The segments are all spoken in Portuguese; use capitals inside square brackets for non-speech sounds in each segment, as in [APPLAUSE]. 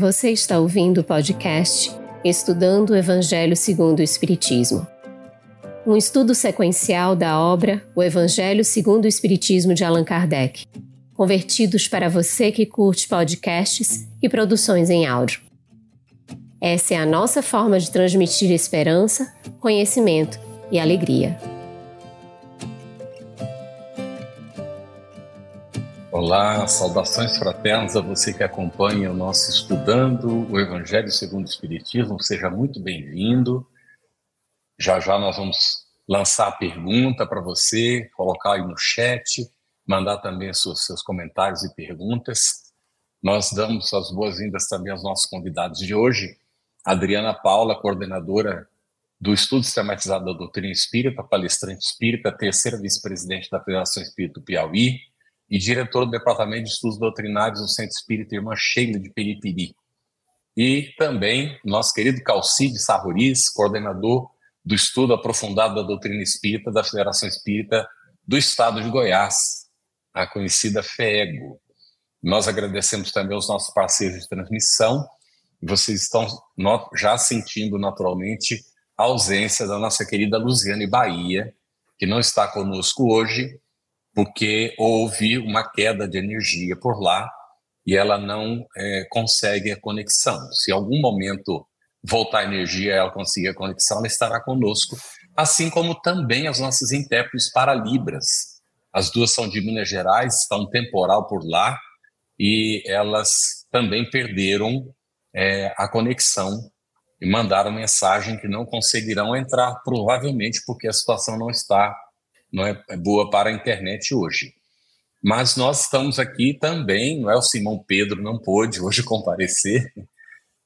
Você está ouvindo o podcast Estudando o Evangelho segundo o Espiritismo. Um estudo sequencial da obra O Evangelho segundo o Espiritismo de Allan Kardec, convertidos para você que curte podcasts e produções em áudio. Essa é a nossa forma de transmitir esperança, conhecimento e alegria. Olá, saudações fraternas a você que acompanha o nosso Estudando o Evangelho segundo o Espiritismo. Seja muito bem-vindo. Já já nós vamos lançar a pergunta para você, colocar aí no chat, mandar também seus, seus comentários e perguntas. Nós damos as boas-vindas também aos nossos convidados de hoje, Adriana Paula, coordenadora do Estudo Sistematizado da Doutrina Espírita, palestrante espírita, terceira vice-presidente da Federação Espírita do Piauí, e diretor do Departamento de Estudos Doutrinários do Centro Espírita Irmã Sheila de Peripiri. E também nosso querido Calcide Sarruris, coordenador do estudo aprofundado da doutrina espírita da Federação Espírita do Estado de Goiás, a conhecida FEGO. Nós agradecemos também aos nossos parceiros de transmissão. Vocês estão já sentindo naturalmente a ausência da nossa querida Luziane Bahia, que não está conosco hoje, porque houve uma queda de energia por lá e ela não é, consegue a conexão. Se em algum momento voltar a energia, ela conseguir a conexão, ela estará conosco, assim como também as nossas intérpretes para Libras. As duas são de Minas Gerais, está um temporal por lá e elas também perderam é, a conexão e mandaram mensagem que não conseguirão entrar, provavelmente porque a situação não está não é, é boa para a internet hoje. Mas nós estamos aqui também, não é? O Simão Pedro não pôde hoje [LAUGHS] comparecer,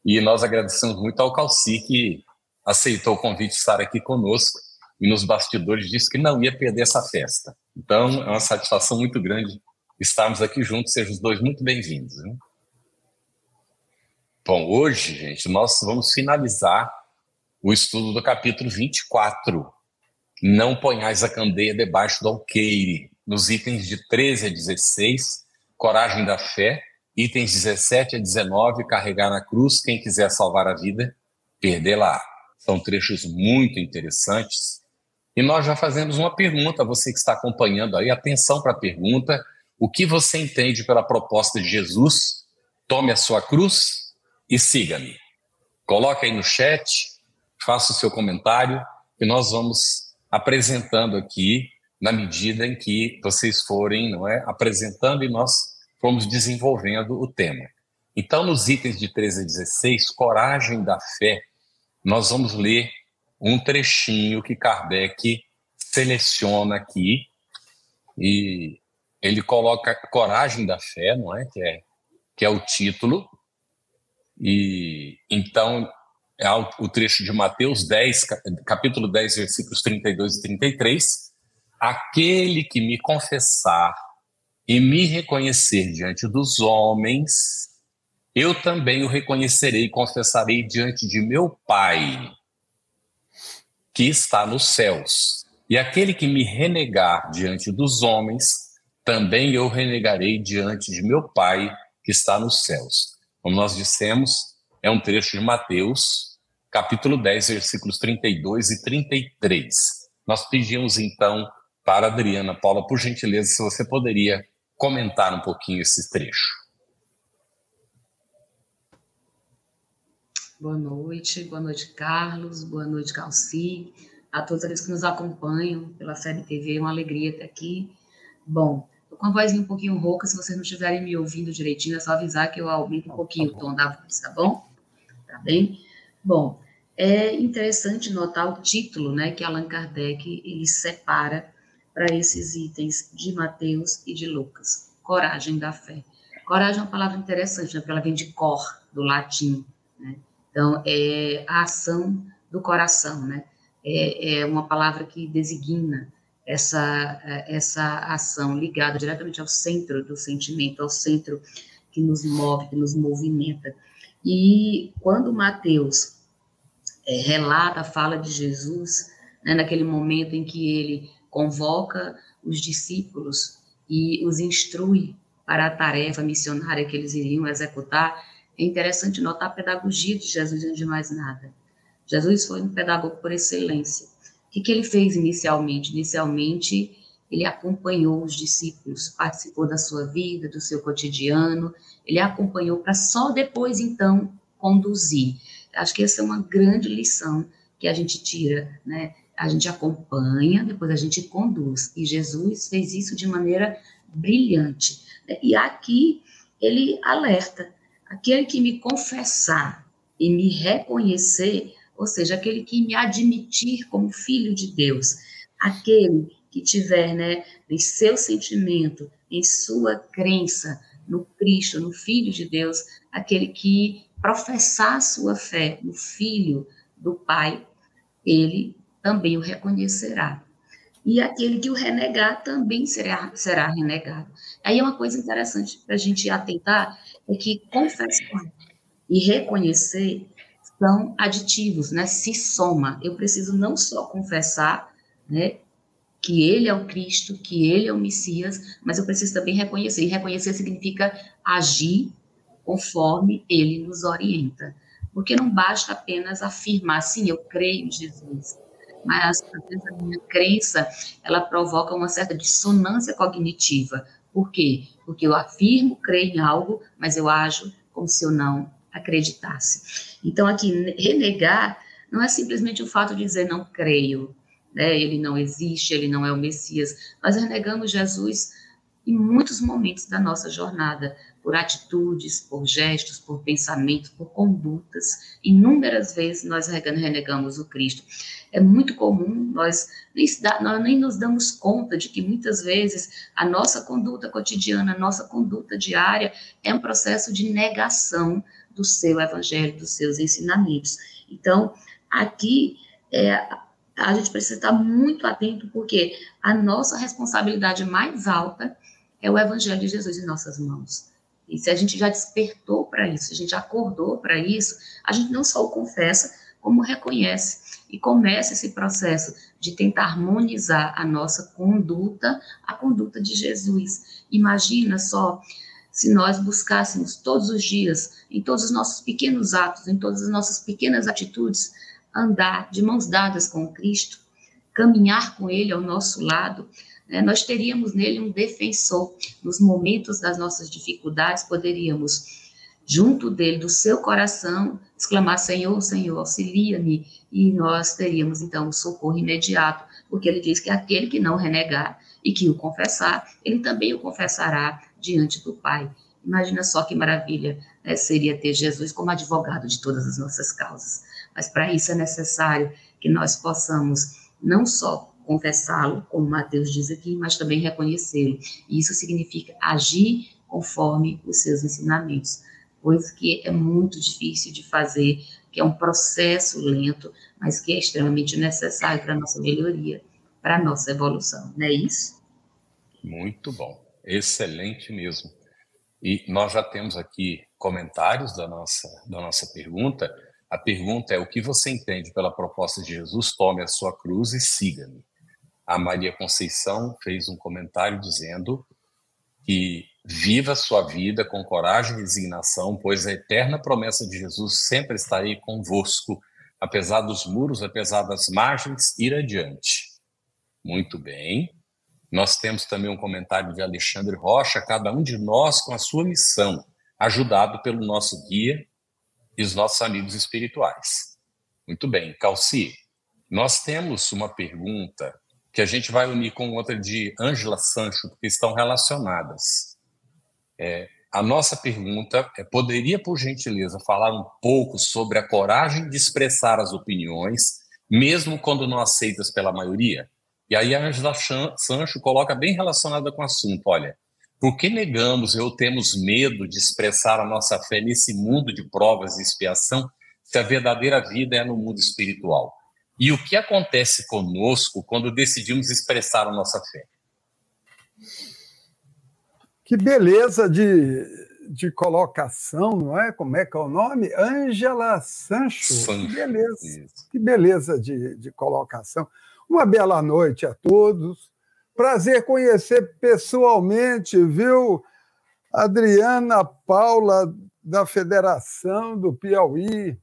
e nós agradecemos muito ao Calci que aceitou o convite de estar aqui conosco e nos bastidores disse que não ia perder essa festa. Então, é uma satisfação muito grande estarmos aqui juntos, sejam os dois muito bem-vindos. Bom, hoje, gente, nós vamos finalizar o estudo do capítulo 24 não ponhais a candeia debaixo do alqueire. Nos itens de 13 a 16, coragem da fé. Itens 17 a 19, carregar na cruz. Quem quiser salvar a vida, perder lá. São trechos muito interessantes. E nós já fazemos uma pergunta, você que está acompanhando aí, atenção para a pergunta. O que você entende pela proposta de Jesus? Tome a sua cruz e siga-me. Coloque aí no chat, faça o seu comentário e nós vamos apresentando aqui na medida em que vocês forem, não é, apresentando e nós fomos desenvolvendo o tema. Então, nos itens de 13 a 16, coragem da fé, nós vamos ler um trechinho que Kardec seleciona aqui e ele coloca coragem da fé, não é, que é que é o título. E então é o trecho de Mateus 10, capítulo 10, versículos 32 e 33. Aquele que me confessar e me reconhecer diante dos homens, eu também o reconhecerei e confessarei diante de meu Pai, que está nos céus. E aquele que me renegar diante dos homens, também eu renegarei diante de meu Pai, que está nos céus. Como nós dissemos, é um trecho de Mateus, capítulo 10, versículos 32 e 33. Nós pedimos então para a Adriana Paula, por gentileza, se você poderia comentar um pouquinho esse trecho. Boa noite, boa noite, Carlos, boa noite, Calci, a todos aqueles que nos acompanham pela Série TV, é uma alegria estar aqui. Bom, Estou com a vozinha um pouquinho rouca, se vocês não estiverem me ouvindo direitinho, é só avisar que eu aumento um pouquinho o tom da voz, tá bom? Tá bem? Bom, é interessante notar o título, né, que Allan Kardec ele separa para esses itens de Mateus e de Lucas. Coragem da fé. Coragem é uma palavra interessante, né, porque ela vem de cor, do latim, né? Então, é a ação do coração, né? É, é uma palavra que designa essa, essa ação ligada diretamente ao centro do sentimento, ao centro que nos move, que nos movimenta. E quando Mateus é, relata a fala de Jesus, né, naquele momento em que ele convoca os discípulos e os instrui para a tarefa missionária que eles iriam executar, é interessante notar a pedagogia de Jesus antes de mais nada. Jesus foi um pedagogo por excelência. O que, que ele fez inicialmente? Inicialmente, ele acompanhou os discípulos, participou da sua vida, do seu cotidiano, ele acompanhou para só depois, então, conduzir. Acho que essa é uma grande lição que a gente tira, né? A gente acompanha, depois a gente conduz. E Jesus fez isso de maneira brilhante. E aqui ele alerta: aquele que me confessar e me reconhecer, ou seja, aquele que me admitir como filho de Deus, aquele que tiver, né, em seu sentimento, em sua crença no Cristo, no Filho de Deus, aquele que professar sua fé no Filho do Pai, ele também o reconhecerá. E aquele que o renegar também será, será renegado. Aí é uma coisa interessante para a gente atentar, é que confessar e reconhecer são aditivos, né? Se soma. Eu preciso não só confessar, né, que ele é o Cristo, que ele é o Messias, mas eu preciso também reconhecer. E reconhecer significa agir conforme ele nos orienta. Porque não basta apenas afirmar, sim, eu creio em Jesus, mas a minha crença, ela provoca uma certa dissonância cognitiva. Por quê? Porque eu afirmo, creio em algo, mas eu ajo como se eu não acreditasse. Então, aqui, renegar não é simplesmente o fato de dizer não creio, né? ele não existe, ele não é o Messias. Nós renegamos Jesus em muitos momentos da nossa jornada, por atitudes, por gestos, por pensamentos, por condutas. Inúmeras vezes nós renegamos o Cristo. É muito comum, nós nem, nós nem nos damos conta de que muitas vezes a nossa conduta cotidiana, a nossa conduta diária é um processo de negação do seu evangelho, dos seus ensinamentos. Então, aqui é, a gente precisa estar muito atento, porque a nossa responsabilidade mais alta é o Evangelho de Jesus em nossas mãos. E se a gente já despertou para isso, a gente acordou para isso, a gente não só o confessa, como reconhece e começa esse processo de tentar harmonizar a nossa conduta à conduta de Jesus. Imagina só se nós buscássemos todos os dias, em todos os nossos pequenos atos, em todas as nossas pequenas atitudes, andar de mãos dadas com Cristo, caminhar com Ele ao nosso lado, né, nós teríamos nele um defensor. Nos momentos das nossas dificuldades, poderíamos, junto dele, do seu coração, exclamar: Senhor, Senhor, auxilia-me. E nós teríamos então um socorro imediato, porque ele diz que aquele que não renegar e que o confessar, ele também o confessará diante do Pai. Imagina só que maravilha né, seria ter Jesus como advogado de todas as nossas causas. Mas para isso é necessário que nós possamos não só confessá-lo, como Mateus diz aqui, mas também reconhecê-lo. E isso significa agir conforme os seus ensinamentos, coisa que é muito difícil de fazer, que é um processo lento, mas que é extremamente necessário para a nossa melhoria, para a nossa evolução, não é isso? Muito bom, excelente mesmo. E nós já temos aqui comentários da nossa, da nossa pergunta. A pergunta é: o que você entende pela proposta de Jesus? Tome a sua cruz e siga-me a Maria Conceição fez um comentário dizendo que viva a sua vida com coragem e resignação, pois a eterna promessa de Jesus sempre aí convosco, apesar dos muros, apesar das margens, ir adiante. Muito bem. Nós temos também um comentário de Alexandre Rocha, cada um de nós com a sua missão, ajudado pelo nosso guia e os nossos amigos espirituais. Muito bem, Calci, nós temos uma pergunta que a gente vai unir com outra de Ângela Sancho, porque estão relacionadas. É, a nossa pergunta é: poderia, por gentileza, falar um pouco sobre a coragem de expressar as opiniões, mesmo quando não aceitas pela maioria? E aí a Ângela Sancho coloca bem relacionada com o assunto: olha, por que negamos ou temos medo de expressar a nossa fé nesse mundo de provas e expiação, se a verdadeira vida é no mundo espiritual? E o que acontece conosco quando decidimos expressar a nossa fé? Que beleza de, de colocação, não é? Como é que é o nome? Ângela Sancho. Sancho. Que beleza, Isso. que beleza de, de colocação. Uma bela noite a todos. Prazer conhecer pessoalmente, viu? Adriana Paula, da Federação do Piauí.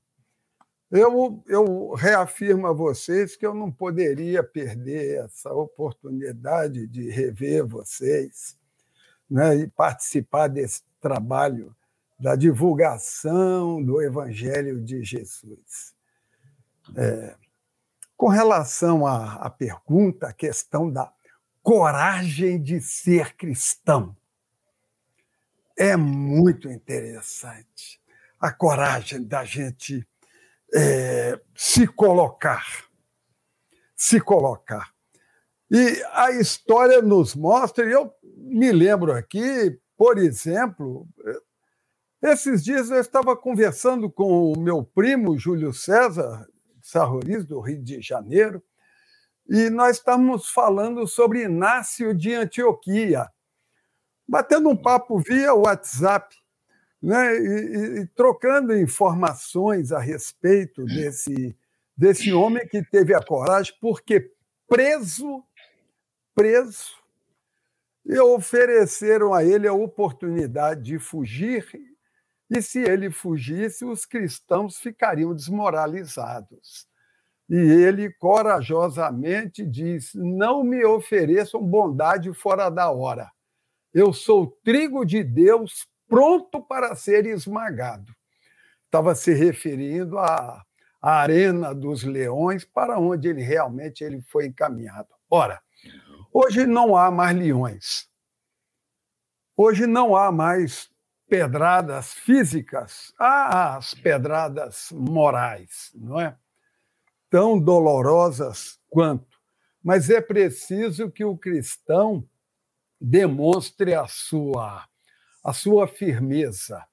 Eu, eu reafirmo a vocês que eu não poderia perder essa oportunidade de rever vocês né, e participar desse trabalho da divulgação do Evangelho de Jesus. É, com relação à, à pergunta, a questão da coragem de ser cristão. É muito interessante a coragem da gente é, se colocar. Se colocar. E a história nos mostra, e eu me lembro aqui, por exemplo, esses dias eu estava conversando com o meu primo Júlio César, Sarroris, do Rio de Janeiro, e nós estávamos falando sobre Inácio de Antioquia, batendo um papo via WhatsApp, né, e, e, trocando informações a respeito desse, desse homem que teve a coragem, porque preso, preso, e ofereceram a ele a oportunidade de fugir, e se ele fugisse, os cristãos ficariam desmoralizados. E ele corajosamente diz: Não me ofereçam bondade fora da hora. Eu sou trigo de Deus pronto para ser esmagado. Estava se referindo à, à arena dos leões, para onde ele realmente ele foi encaminhado. Ora, hoje não há mais leões. Hoje não há mais pedradas físicas, há as pedradas morais, não é? Tão dolorosas quanto. Mas é preciso que o cristão demonstre a sua, a sua firmeza.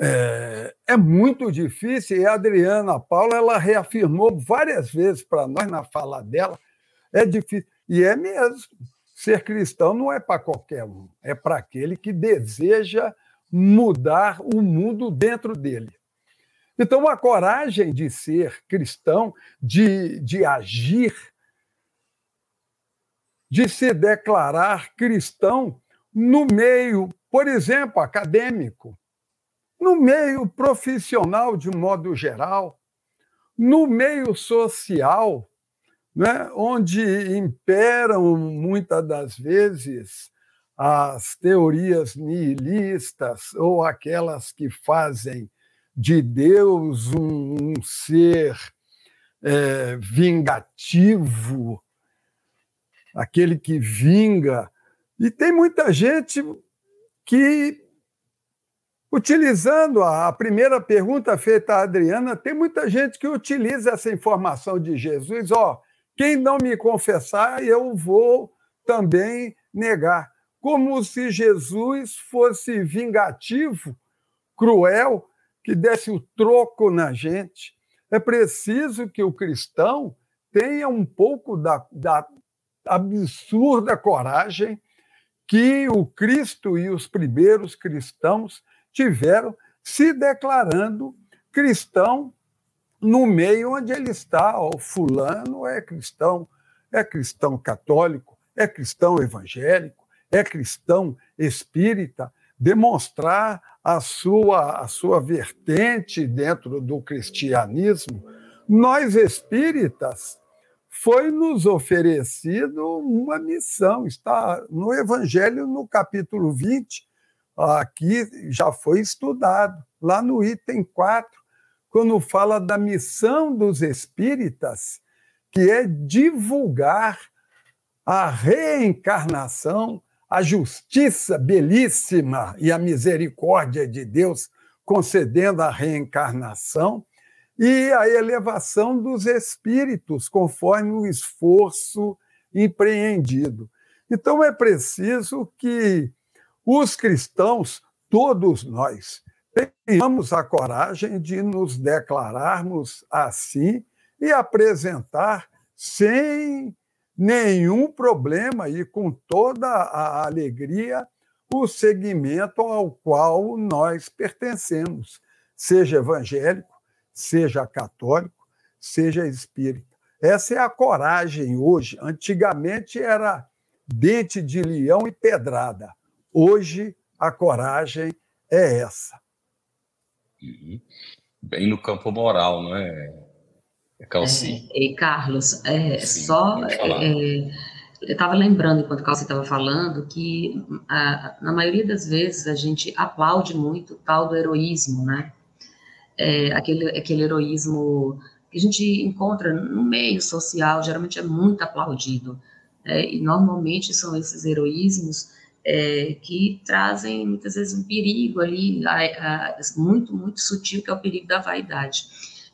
É, é muito difícil, e a Adriana Paula ela reafirmou várias vezes para nós na fala dela, é difícil, e é mesmo. Ser cristão não é para qualquer um, é para aquele que deseja mudar o mundo dentro dele. Então, a coragem de ser cristão, de, de agir, de se declarar cristão no meio, por exemplo, acadêmico, no meio profissional de um modo geral, no meio social, né, onde imperam muitas das vezes as teorias nihilistas ou aquelas que fazem de Deus um, um ser é, vingativo, aquele que vinga. E tem muita gente que, utilizando a primeira pergunta feita à Adriana, tem muita gente que utiliza essa informação de Jesus: ó, quem não me confessar, eu vou também negar. Como se Jesus fosse vingativo, cruel, que desse o troco na gente. É preciso que o cristão tenha um pouco da, da absurda coragem que o Cristo e os primeiros cristãos tiveram se declarando cristão no meio onde ele está. O fulano é cristão, é cristão católico, é cristão evangélico, é cristão espírita, demonstrar a sua, a sua vertente dentro do cristianismo, nós espíritas foi nos oferecido uma missão, está no Evangelho, no capítulo 20, aqui já foi estudado, lá no item 4, quando fala da missão dos espíritas, que é divulgar a reencarnação a justiça belíssima e a misericórdia de Deus concedendo a reencarnação e a elevação dos espíritos conforme o esforço empreendido. Então é preciso que os cristãos, todos nós, tenhamos a coragem de nos declararmos assim e apresentar sem nenhum problema e com toda a alegria o segmento ao qual nós pertencemos, seja evangélico, seja católico, seja espírita. Essa é a coragem hoje. Antigamente era dente de leão e pedrada. Hoje a coragem é essa. Uhum. Bem no campo moral, não é, Calci? É, e Carlos, é, Sim, só é, eu estava lembrando enquanto o Calci estava falando que a, na maioria das vezes a gente aplaude muito o tal do heroísmo, né? É, aquele, aquele heroísmo que a gente encontra no meio social, geralmente é muito aplaudido. É, e normalmente são esses heroísmos é, que trazem muitas vezes um perigo ali, a, a, muito, muito sutil, que é o perigo da vaidade.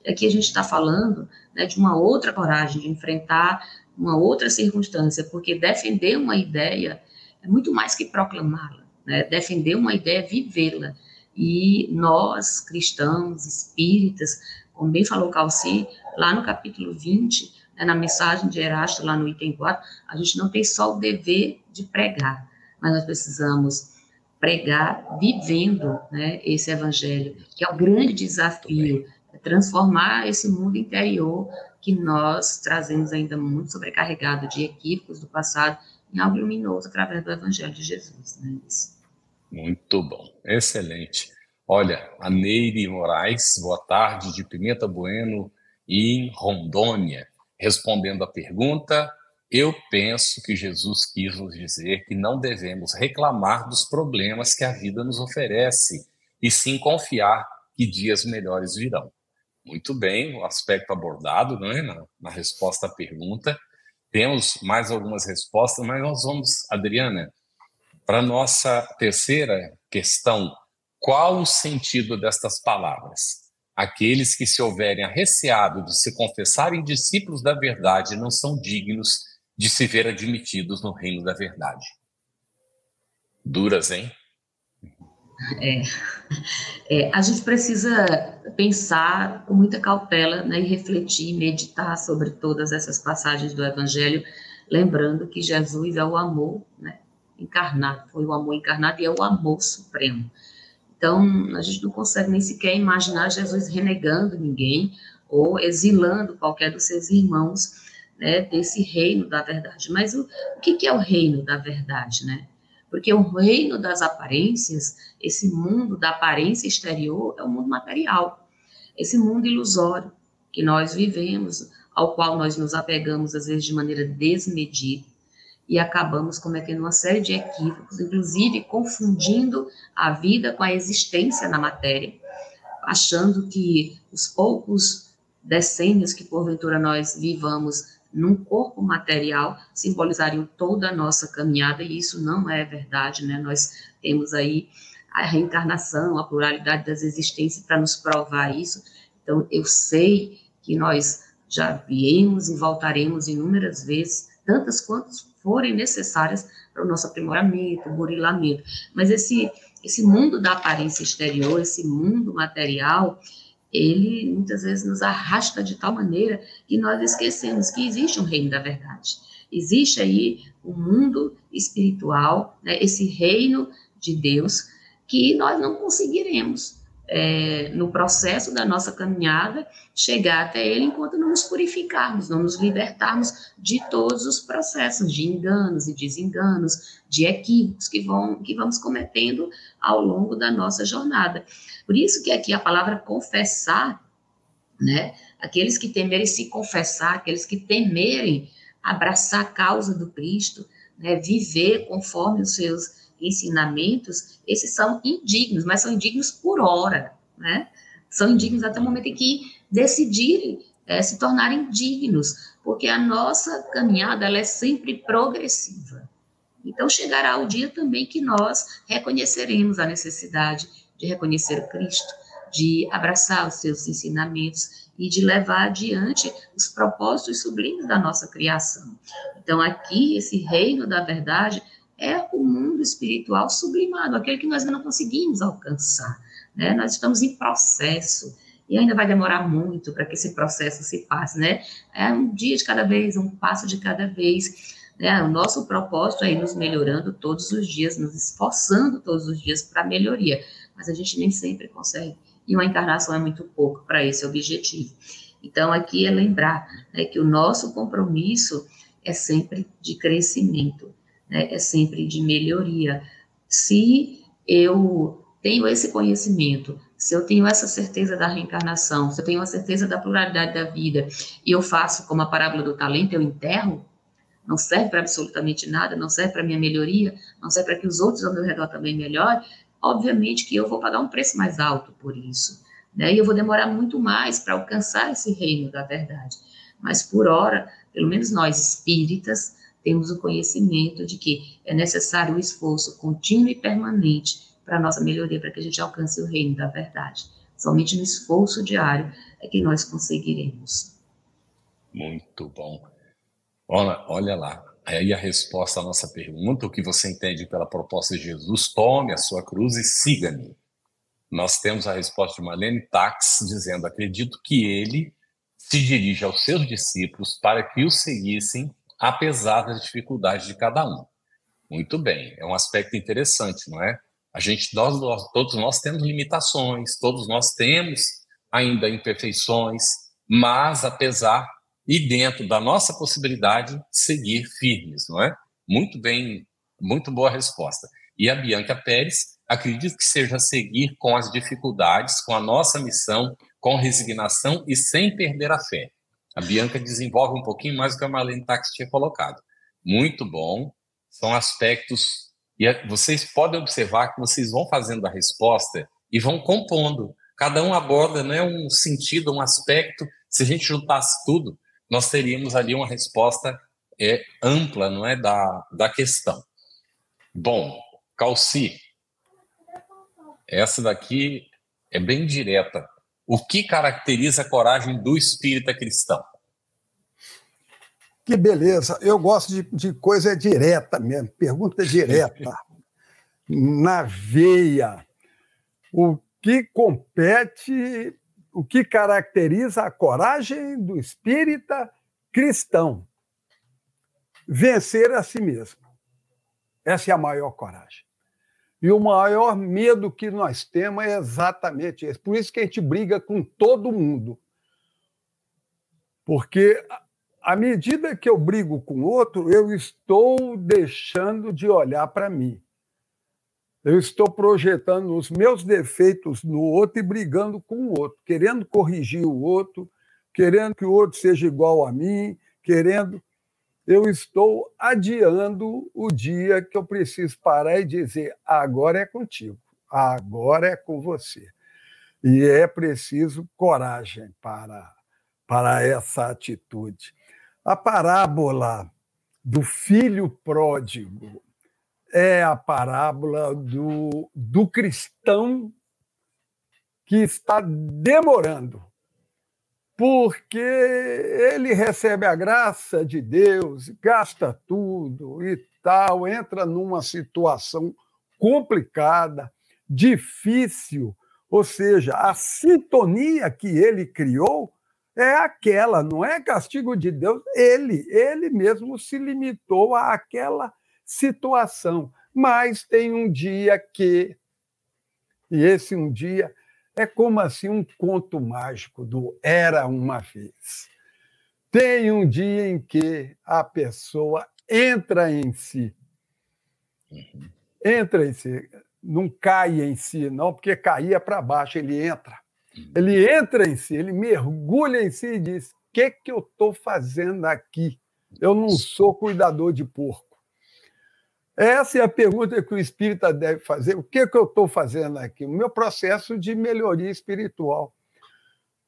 Aqui a gente está falando né, de uma outra coragem, de enfrentar uma outra circunstância, porque defender uma ideia é muito mais que proclamá-la. Né? Defender uma ideia é vivê-la. E nós, cristãos, espíritas, como bem falou Calci, lá no capítulo 20, né, na mensagem de Erasto, lá no item 4, a gente não tem só o dever de pregar, mas nós precisamos pregar vivendo né, esse evangelho, que é o grande desafio, transformar esse mundo interior que nós trazemos ainda muito sobrecarregado de equívocos do passado em algo luminoso através do evangelho de Jesus. Né? Isso. Muito bom, excelente. Olha, a Neire Moraes, boa tarde, de Pimenta Bueno, em Rondônia. Respondendo à pergunta, eu penso que Jesus quis nos dizer que não devemos reclamar dos problemas que a vida nos oferece, e sim confiar que dias melhores virão. Muito bem, o aspecto abordado né, na, na resposta à pergunta. Temos mais algumas respostas, mas nós vamos, Adriana, para a nossa terceira questão. Qual o sentido destas palavras? Aqueles que se houverem arreceado de se confessarem discípulos da verdade não são dignos de se ver admitidos no reino da verdade. Duras, hein? É, [LAUGHS] é, a gente precisa pensar com muita cautela né, e refletir, meditar sobre todas essas passagens do Evangelho, lembrando que Jesus é o amor né, encarnado, foi o amor encarnado e é o amor supremo. Então, a gente não consegue nem sequer imaginar Jesus renegando ninguém ou exilando qualquer dos seus irmãos né, desse reino da verdade. Mas o, o que, que é o reino da verdade, né? Porque o reino das aparências, esse mundo da aparência exterior, é o mundo material, esse mundo ilusório que nós vivemos, ao qual nós nos apegamos, às vezes, de maneira desmedida, e acabamos cometendo uma série de equívocos, inclusive confundindo a vida com a existência na matéria, achando que os poucos decênios que porventura nós vivamos num corpo material simbolizariam toda a nossa caminhada, e isso não é verdade, né? Nós temos aí a reencarnação, a pluralidade das existências para nos provar isso. Então, eu sei que nós já viemos e voltaremos inúmeras vezes, tantas quantas forem necessárias para o nosso aprimoramento, burilamento. Mas esse, esse mundo da aparência exterior, esse mundo material, ele muitas vezes nos arrasta de tal maneira que nós esquecemos que existe um reino da verdade. Existe aí um mundo espiritual, né, esse reino de Deus, que nós não conseguiremos é, no processo da nossa caminhada, chegar até Ele enquanto não nos purificarmos, não nos libertarmos de todos os processos de enganos e desenganos, de equívocos que, vão, que vamos cometendo ao longo da nossa jornada. Por isso que aqui a palavra confessar, né? Aqueles que temerem se confessar, aqueles que temerem abraçar a causa do Cristo, né? viver conforme os seus ensinamentos, esses são indignos, mas são indignos por hora, né? São indignos até o momento em que decidirem é, se tornarem dignos, porque a nossa caminhada ela é sempre progressiva. Então chegará o dia também que nós reconheceremos a necessidade de reconhecer Cristo, de abraçar os seus ensinamentos e de levar adiante os propósitos sublimes da nossa criação. Então aqui esse reino da verdade é o mundo espiritual sublimado, aquele que nós ainda não conseguimos alcançar. Né? Nós estamos em processo e ainda vai demorar muito para que esse processo se passe, né? É um dia de cada vez, um passo de cada vez. Né? O nosso propósito é ir nos melhorando todos os dias, nos esforçando todos os dias para melhoria, mas a gente nem sempre consegue. E uma encarnação é muito pouco para esse objetivo. Então, aqui é lembrar né, que o nosso compromisso é sempre de crescimento né, é sempre de melhoria. Se eu tenho esse conhecimento, se eu tenho essa certeza da reencarnação, se eu tenho a certeza da pluralidade da vida, e eu faço como a parábola do talento, eu enterro, não serve para absolutamente nada, não serve para minha melhoria, não serve para que os outros ao meu redor também melhorem, obviamente que eu vou pagar um preço mais alto por isso, né? E eu vou demorar muito mais para alcançar esse reino da verdade. Mas por hora, pelo menos nós espíritas, temos o conhecimento de que é necessário o esforço contínuo e permanente para a nossa melhoria, para que a gente alcance o reino da verdade. Somente no esforço diário é que nós conseguiremos. Muito bom. Olha, olha lá, aí a resposta à nossa pergunta, o que você entende pela proposta de Jesus, tome a sua cruz e siga-me. Nós temos a resposta de Marlene Tax dizendo, acredito que ele se dirige aos seus discípulos para que o seguissem, apesar das dificuldades de cada um. Muito bem, é um aspecto interessante, não é? A gente, nós, nós, todos nós temos limitações, todos nós temos ainda imperfeições, mas apesar e dentro da nossa possibilidade seguir firmes, não é? Muito bem, muito boa resposta. E a Bianca Pérez acredito que seja seguir com as dificuldades, com a nossa missão, com resignação e sem perder a fé. A Bianca desenvolve um pouquinho mais do que a Marlene Tax tinha colocado. Muito bom. São aspectos. E vocês podem observar que vocês vão fazendo a resposta e vão compondo. Cada um aborda né, um sentido, um aspecto. Se a gente juntasse tudo, nós teríamos ali uma resposta é, ampla não é, da, da questão. Bom, Calci, essa daqui é bem direta. O que caracteriza a coragem do espírita cristão? Que beleza. Eu gosto de, de coisa direta mesmo, pergunta direta. [LAUGHS] Na veia. O que compete, o que caracteriza a coragem do espírita cristão? Vencer a si mesmo. Essa é a maior coragem. E o maior medo que nós temos é exatamente esse. Por isso que a gente briga com todo mundo. Porque à medida que eu brigo com outro, eu estou deixando de olhar para mim. Eu estou projetando os meus defeitos no outro e brigando com o outro, querendo corrigir o outro, querendo que o outro seja igual a mim, querendo eu estou adiando o dia que eu preciso parar e dizer: agora é contigo, agora é com você. E é preciso coragem para, para essa atitude. A parábola do filho pródigo é a parábola do, do cristão que está demorando porque ele recebe a graça de Deus, gasta tudo e tal, entra numa situação complicada, difícil, ou seja, a sintonia que ele criou é aquela, não é castigo de Deus, ele, ele mesmo se limitou àquela situação. Mas tem um dia que, e esse um dia é como assim um conto mágico do era uma vez. Tem um dia em que a pessoa entra em si. Entra em si. Não cai em si, não, porque caía para baixo, ele entra. Ele entra em si, ele mergulha em si e diz: O que, que eu estou fazendo aqui? Eu não sou cuidador de porco. Essa é a pergunta que o espírita deve fazer. O que, é que eu estou fazendo aqui? O meu processo de melhoria espiritual.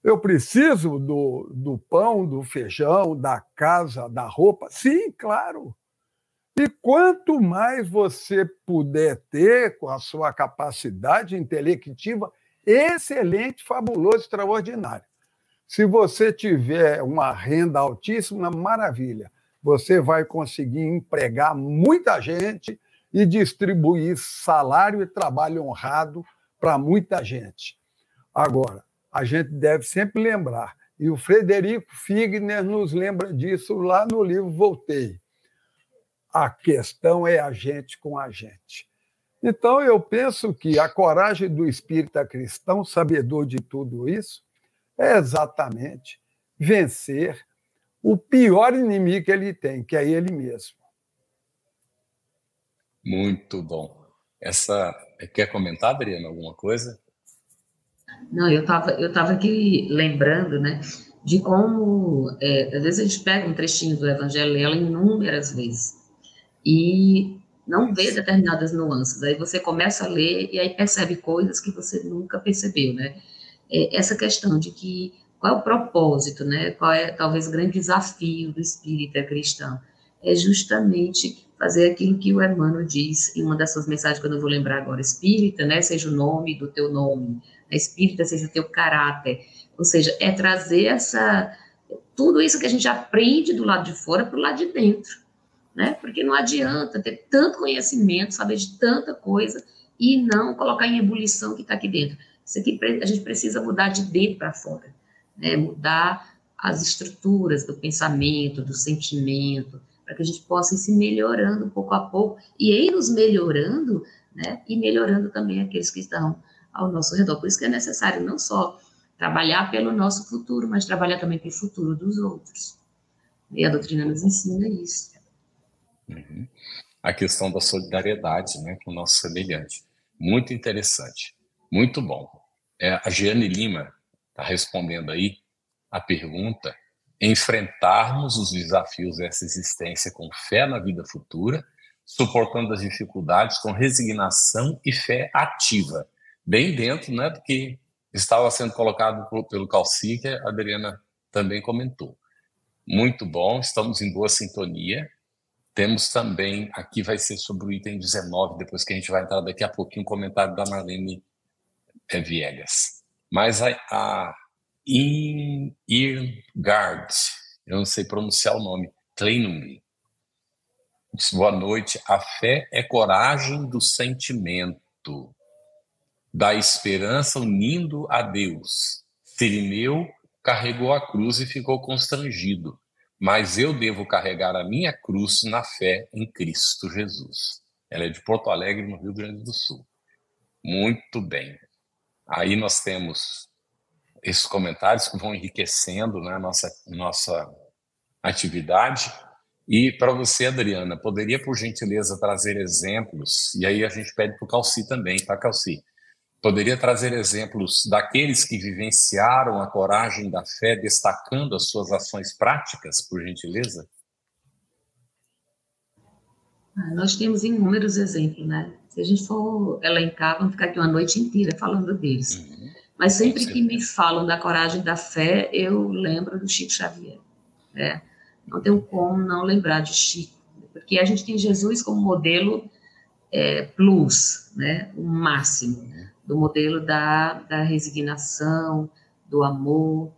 Eu preciso do, do pão, do feijão, da casa, da roupa? Sim, claro. E quanto mais você puder ter com a sua capacidade intelectiva, excelente, fabuloso, extraordinário. Se você tiver uma renda altíssima, maravilha você vai conseguir empregar muita gente e distribuir salário e trabalho honrado para muita gente. Agora, a gente deve sempre lembrar, e o Frederico Figner nos lembra disso lá no livro Voltei. A questão é a gente com a gente. Então, eu penso que a coragem do espírita cristão, sabedor de tudo isso, é exatamente vencer o pior inimigo que ele tem, que é ele mesmo. Muito bom. Essa quer comentar, Adriana, alguma coisa? Não, eu estava eu tava aqui lembrando, né, de como, é, às vezes a gente pega um trechinho do Evangelho ela inúmeras vezes e não vê determinadas nuances. Aí você começa a ler e aí percebe coisas que você nunca percebeu, né? É, essa questão de que qual é o propósito, né? Qual é talvez o grande desafio do espírita cristão? É justamente fazer aquilo que o Emmanuel diz em uma das suas mensagens que eu não vou lembrar agora, espírita, né? Seja o nome do teu nome, a espírita seja o teu caráter. Ou seja, é trazer essa tudo isso que a gente aprende do lado de fora para o lado de dentro, né? Porque não adianta ter tanto conhecimento, saber de tanta coisa e não colocar em ebulição o que está aqui dentro. Isso aqui a gente precisa mudar de dentro para fora, né? Mudar as estruturas do pensamento, do sentimento, para que a gente possa ir se melhorando pouco a pouco e ir nos melhorando, né? E melhorando também aqueles que estão ao nosso redor. Por isso que é necessário não só trabalhar pelo nosso futuro, mas trabalhar também pelo futuro dos outros. E a doutrina nos ensina isso. Uhum. A questão da solidariedade né, com o nosso semelhante. Muito interessante. Muito bom. É, a Giane Lima respondendo aí a pergunta enfrentarmos os desafios dessa existência com fé na vida futura, suportando as dificuldades com resignação e fé ativa, bem dentro né, do que estava sendo colocado pelo Calci, que a Adriana também comentou. Muito bom, estamos em boa sintonia. Temos também, aqui vai ser sobre o item 19, depois que a gente vai entrar daqui a pouquinho, o comentário da Marlene Viegas. Mas a, a Irgard, eu não sei pronunciar o nome, Kleinung, diz boa noite. A fé é coragem do sentimento, da esperança unindo a Deus. Sirineu carregou a cruz e ficou constrangido, mas eu devo carregar a minha cruz na fé em Cristo Jesus. Ela é de Porto Alegre, no Rio Grande do Sul. Muito bem. Aí nós temos esses comentários que vão enriquecendo né, nossa, nossa atividade. E para você, Adriana, poderia, por gentileza, trazer exemplos, e aí a gente pede para o Calci também, tá, Calci? Poderia trazer exemplos daqueles que vivenciaram a coragem da fé, destacando as suas ações práticas, por gentileza? Ah, nós temos inúmeros exemplos, né? Se a gente for elencar, vamos ficar aqui uma noite inteira falando deles. Uhum. Mas sempre que me falam da coragem da fé, eu lembro do Chico Xavier. Né? Não tenho como não lembrar de Chico, porque a gente tem Jesus como modelo é, plus, né? o máximo, do modelo da, da resignação, do amor.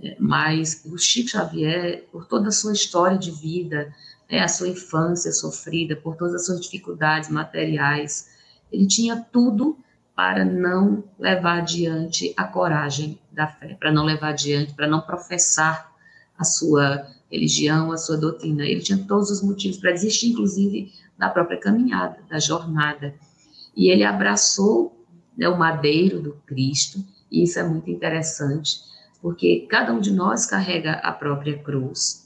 É, mas o Chico Xavier, por toda a sua história de vida, né, a sua infância sofrida, por todas as suas dificuldades materiais, ele tinha tudo para não levar adiante a coragem da fé, para não levar adiante, para não professar a sua religião, a sua doutrina. Ele tinha todos os motivos para desistir, inclusive, da própria caminhada, da jornada. E ele abraçou né, o madeiro do Cristo, e isso é muito interessante, porque cada um de nós carrega a própria cruz.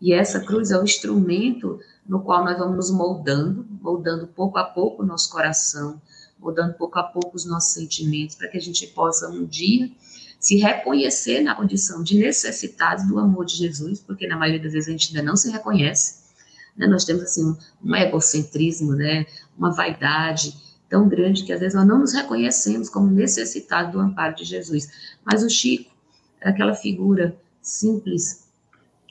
E essa cruz é o instrumento no qual nós vamos nos moldando, moldando pouco a pouco o nosso coração, mudando pouco a pouco os nossos sentimentos, para que a gente possa um dia se reconhecer na condição de necessitados do amor de Jesus, porque na maioria das vezes a gente ainda não se reconhece. Né? Nós temos assim um, egocentrismo, né? uma vaidade tão grande que às vezes nós não nos reconhecemos como necessitados do amparo de Jesus. Mas o Chico era aquela figura simples,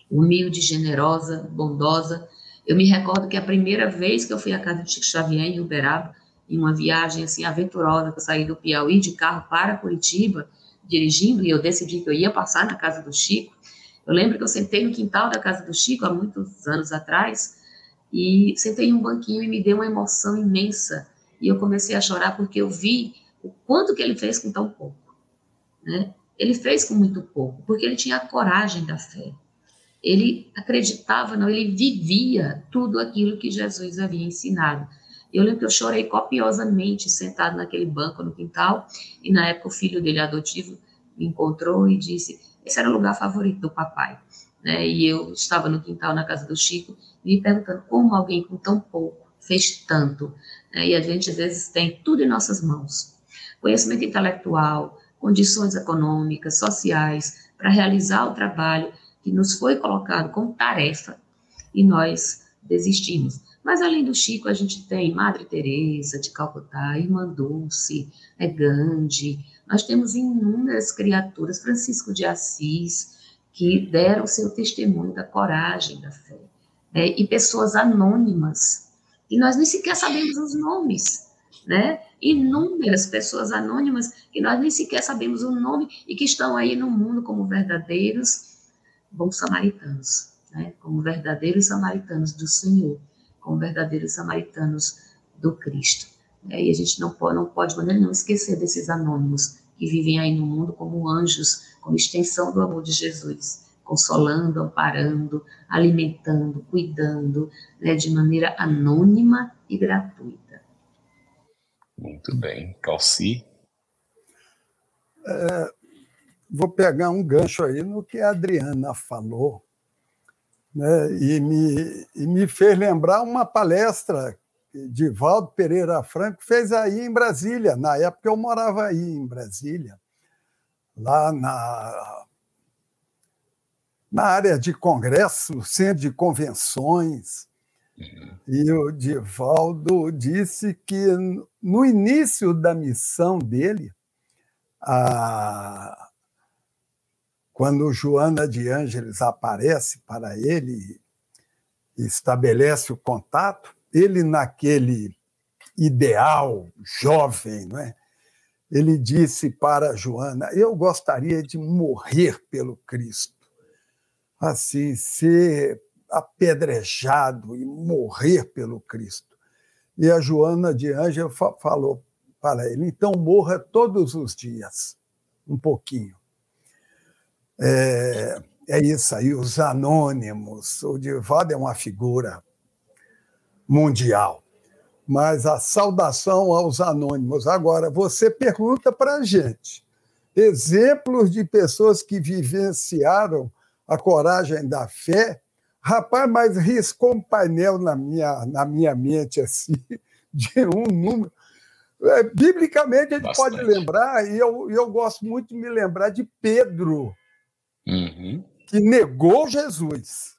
humilde, generosa, bondosa. Eu me recordo que a primeira vez que eu fui à casa de Chico Xavier em Uberaba, em uma viagem assim aventurosa, que eu saí do Piauí de carro para Curitiba, dirigindo, e eu decidi que eu ia passar na casa do Chico. Eu lembro que eu sentei no quintal da casa do Chico, há muitos anos atrás, e sentei em um banquinho e me deu uma emoção imensa. E eu comecei a chorar porque eu vi o quanto que ele fez com tão pouco. Né? Ele fez com muito pouco, porque ele tinha a coragem da fé. Ele acreditava, não, ele vivia tudo aquilo que Jesus havia ensinado. Eu lembro que eu chorei copiosamente sentado naquele banco no quintal, e na época o filho dele adotivo me encontrou e disse: esse era o lugar favorito do papai. Né? E eu estava no quintal na casa do Chico, me perguntando como alguém com tão pouco fez tanto. né? e a gente às vezes tem tudo em nossas mãos. Conhecimento intelectual, condições econômicas, sociais, para realizar o trabalho que nos foi colocado como tarefa e nós desistimos. Mas além do Chico, a gente tem Madre Teresa de Calcutá, Irmã Dulce, é Gandhi, nós temos inúmeras criaturas, Francisco de Assis, que deram seu testemunho da coragem, da fé, né? e pessoas anônimas, e nós nem sequer sabemos os nomes, né? Inúmeras pessoas anônimas que nós nem sequer sabemos o nome e que estão aí no mundo como verdadeiros bons samaritanos, né? Como verdadeiros samaritanos do Senhor, como verdadeiros samaritanos do Cristo. E a gente não pode, não pode de maneira não esquecer desses anônimos que vivem aí no mundo como anjos, como extensão do amor de Jesus, consolando, amparando, alimentando, cuidando, né, de maneira anônima e gratuita. Muito bem. Calci? É, vou pegar um gancho aí no que a Adriana falou, né, e, me, e me fez lembrar uma palestra de Valdo Pereira Franco fez aí em Brasília. Na época eu morava aí em Brasília, lá na, na área de congresso, no centro de convenções. Uhum. E o Divaldo disse que no início da missão dele, a, quando Joana de Ângeles aparece para ele e estabelece o contato, ele naquele ideal jovem, não é? ele disse para Joana: Eu gostaria de morrer pelo Cristo. Assim, ser apedrejado e morrer pelo Cristo. E a Joana de Ângelo falou para ele: então morra todos os dias, um pouquinho. É, é isso aí, os anônimos. O Divaldo é uma figura mundial. Mas a saudação aos anônimos. Agora, você pergunta para a gente exemplos de pessoas que vivenciaram a coragem da fé. Rapaz, mas riscou um painel na minha, na minha mente assim, [LAUGHS] de um número. É, biblicamente, a gente Bastante. pode lembrar, e eu, eu gosto muito de me lembrar de Pedro, uhum. que negou Jesus.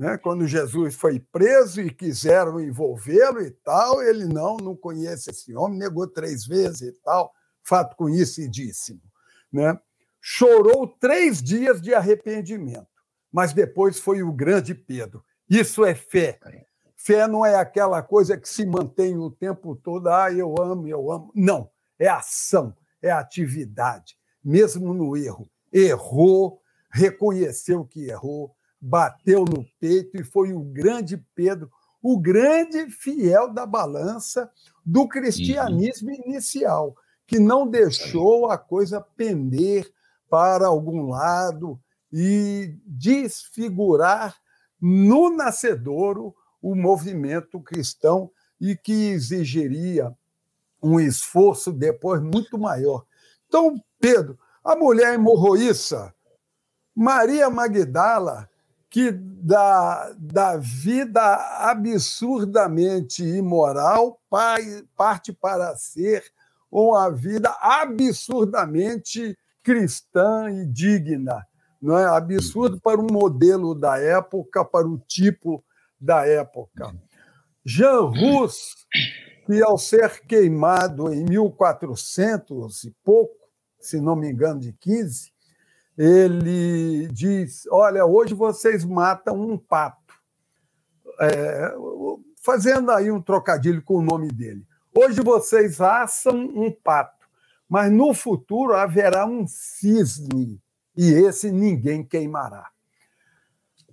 Né? Quando Jesus foi preso e quiseram envolvê-lo e tal, ele não, não conhece esse homem, negou três vezes e tal, fato conhecidíssimo. Né? Chorou três dias de arrependimento, mas depois foi o grande Pedro. Isso é fé. Fé não é aquela coisa que se mantém o tempo todo, ah, eu amo, eu amo. Não, é ação, é atividade, mesmo no erro. Errou, reconheceu que errou, bateu no peito e foi o grande Pedro, o grande fiel da balança do cristianismo uhum. inicial, que não deixou a coisa pender para algum lado e desfigurar no nascedouro o movimento cristão e que exigiria um esforço depois muito maior. Então, Pedro, a mulher hemorroíça, Maria Magdala, que da, da vida absurdamente imoral parte para ser uma vida absurdamente cristã e digna. Não é absurdo para o modelo da época, para o tipo da época. Jean Rus, que ao ser queimado em 1400 e pouco, se não me engano, de 15, ele diz: Olha, hoje vocês matam um pato. É, fazendo aí um trocadilho com o nome dele. Hoje vocês assam um pato, mas no futuro haverá um cisne, e esse ninguém queimará.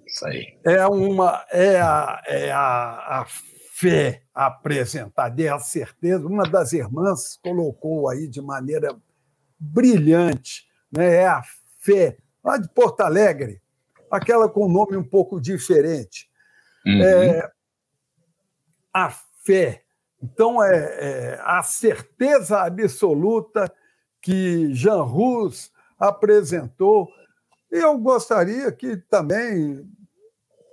Isso aí. É, uma, é, a, é a, a fé apresentada, é a certeza. Uma das irmãs colocou aí de maneira brilhante, né? é a fé, lá de Porto Alegre, aquela com nome um pouco diferente. Uhum. É, a fé. Então, é, é, a certeza absoluta que Jean Rus apresentou. Eu gostaria que também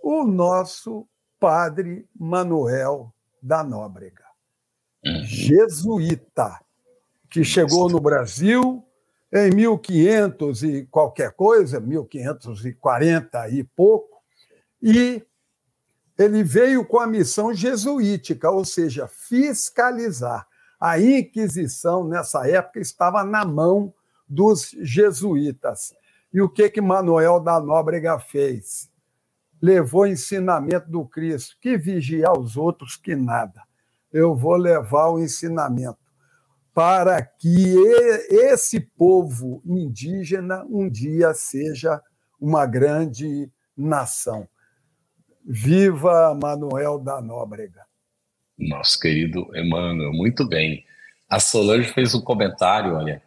o nosso padre Manuel da Nóbrega. uhum. jesuíta, que chegou no Brasil em 1500 e qualquer coisa, 1540 e pouco, e ele veio com a missão jesuítica, ou seja, fiscalizar. A Inquisição, nessa época, estava na mão dos jesuítas. E o que que Manuel da Nóbrega fez? Levou o ensinamento do Cristo, que vigiar os outros que nada. Eu vou levar o ensinamento para que esse povo indígena um dia seja uma grande nação. Viva Manuel da Nóbrega. Nosso querido Emmanuel, muito bem. A Solange fez um comentário, olha,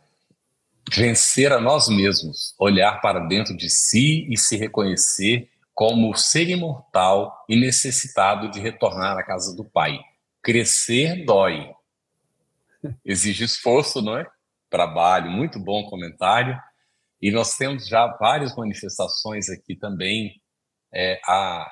vencer a nós mesmos, olhar para dentro de si e se reconhecer como ser imortal e necessitado de retornar à casa do Pai. Crescer dói. Exige esforço, não é? Trabalho, muito bom comentário. E nós temos já várias manifestações aqui também. É, a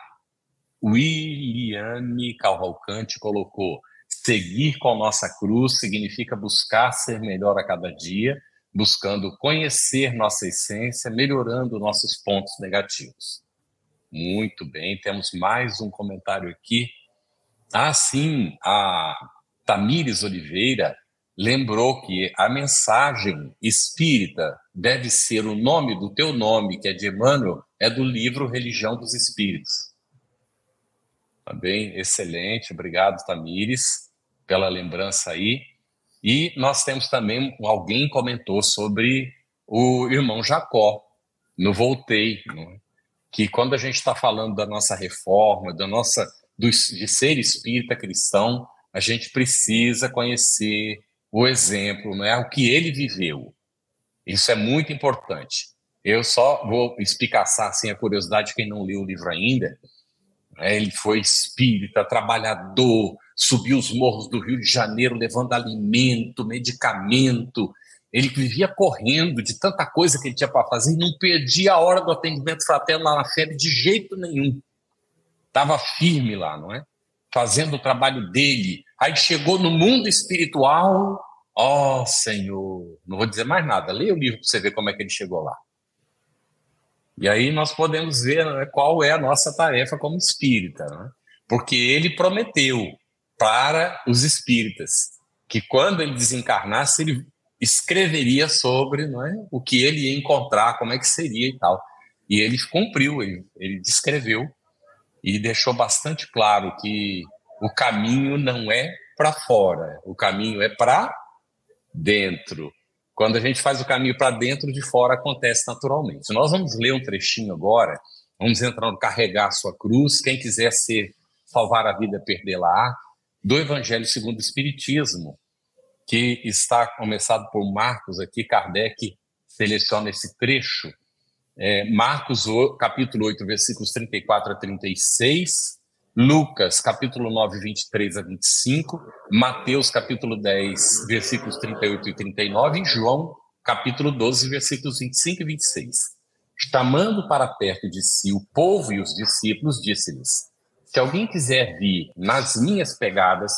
Williane Cavalcante colocou: seguir com nossa cruz significa buscar ser melhor a cada dia buscando conhecer nossa essência, melhorando nossos pontos negativos. Muito bem, temos mais um comentário aqui. Ah, sim, a Tamires Oliveira lembrou que a mensagem espírita deve ser o nome do teu nome, que é de Emmanuel, é do livro Religião dos Espíritos. Também tá excelente, obrigado, Tamires, pela lembrança aí. E nós temos também, alguém comentou sobre o irmão Jacó, no Voltei, né? que quando a gente está falando da nossa reforma, da nossa do, de ser espírita cristão, a gente precisa conhecer o exemplo, né? o que ele viveu. Isso é muito importante. Eu só vou espicaçar assim, a curiosidade de quem não leu o livro ainda. Né? Ele foi espírita, trabalhador, subiu os morros do Rio de Janeiro levando alimento, medicamento. Ele vivia correndo de tanta coisa que ele tinha para fazer e não perdia a hora do atendimento fraterno lá na febre de jeito nenhum. Estava firme lá, não é? Fazendo o trabalho dele. Aí chegou no mundo espiritual. Ó oh, Senhor, não vou dizer mais nada. Leia o livro para você ver como é que ele chegou lá. E aí nós podemos ver né, qual é a nossa tarefa como espírita, né? porque ele prometeu para os espíritas, que quando ele desencarnasse, ele escreveria sobre não é, o que ele ia encontrar, como é que seria e tal. E ele cumpriu, ele, ele descreveu e deixou bastante claro que o caminho não é para fora, o caminho é para dentro. Quando a gente faz o caminho para dentro, de fora acontece naturalmente. Nós vamos ler um trechinho agora, vamos entrar no Carregar Sua Cruz. Quem quiser ser salvar a vida, perder lá do Evangelho segundo o Espiritismo, que está começado por Marcos aqui, Kardec seleciona esse trecho. É, Marcos, capítulo 8, versículos 34 a 36, Lucas, capítulo 9, 23 a 25, Mateus, capítulo 10, versículos 38 e 39, e João, capítulo 12, versículos 25 e 26. Chamando para perto de si o povo e os discípulos, disse-lhes: se alguém quiser vir nas minhas pegadas,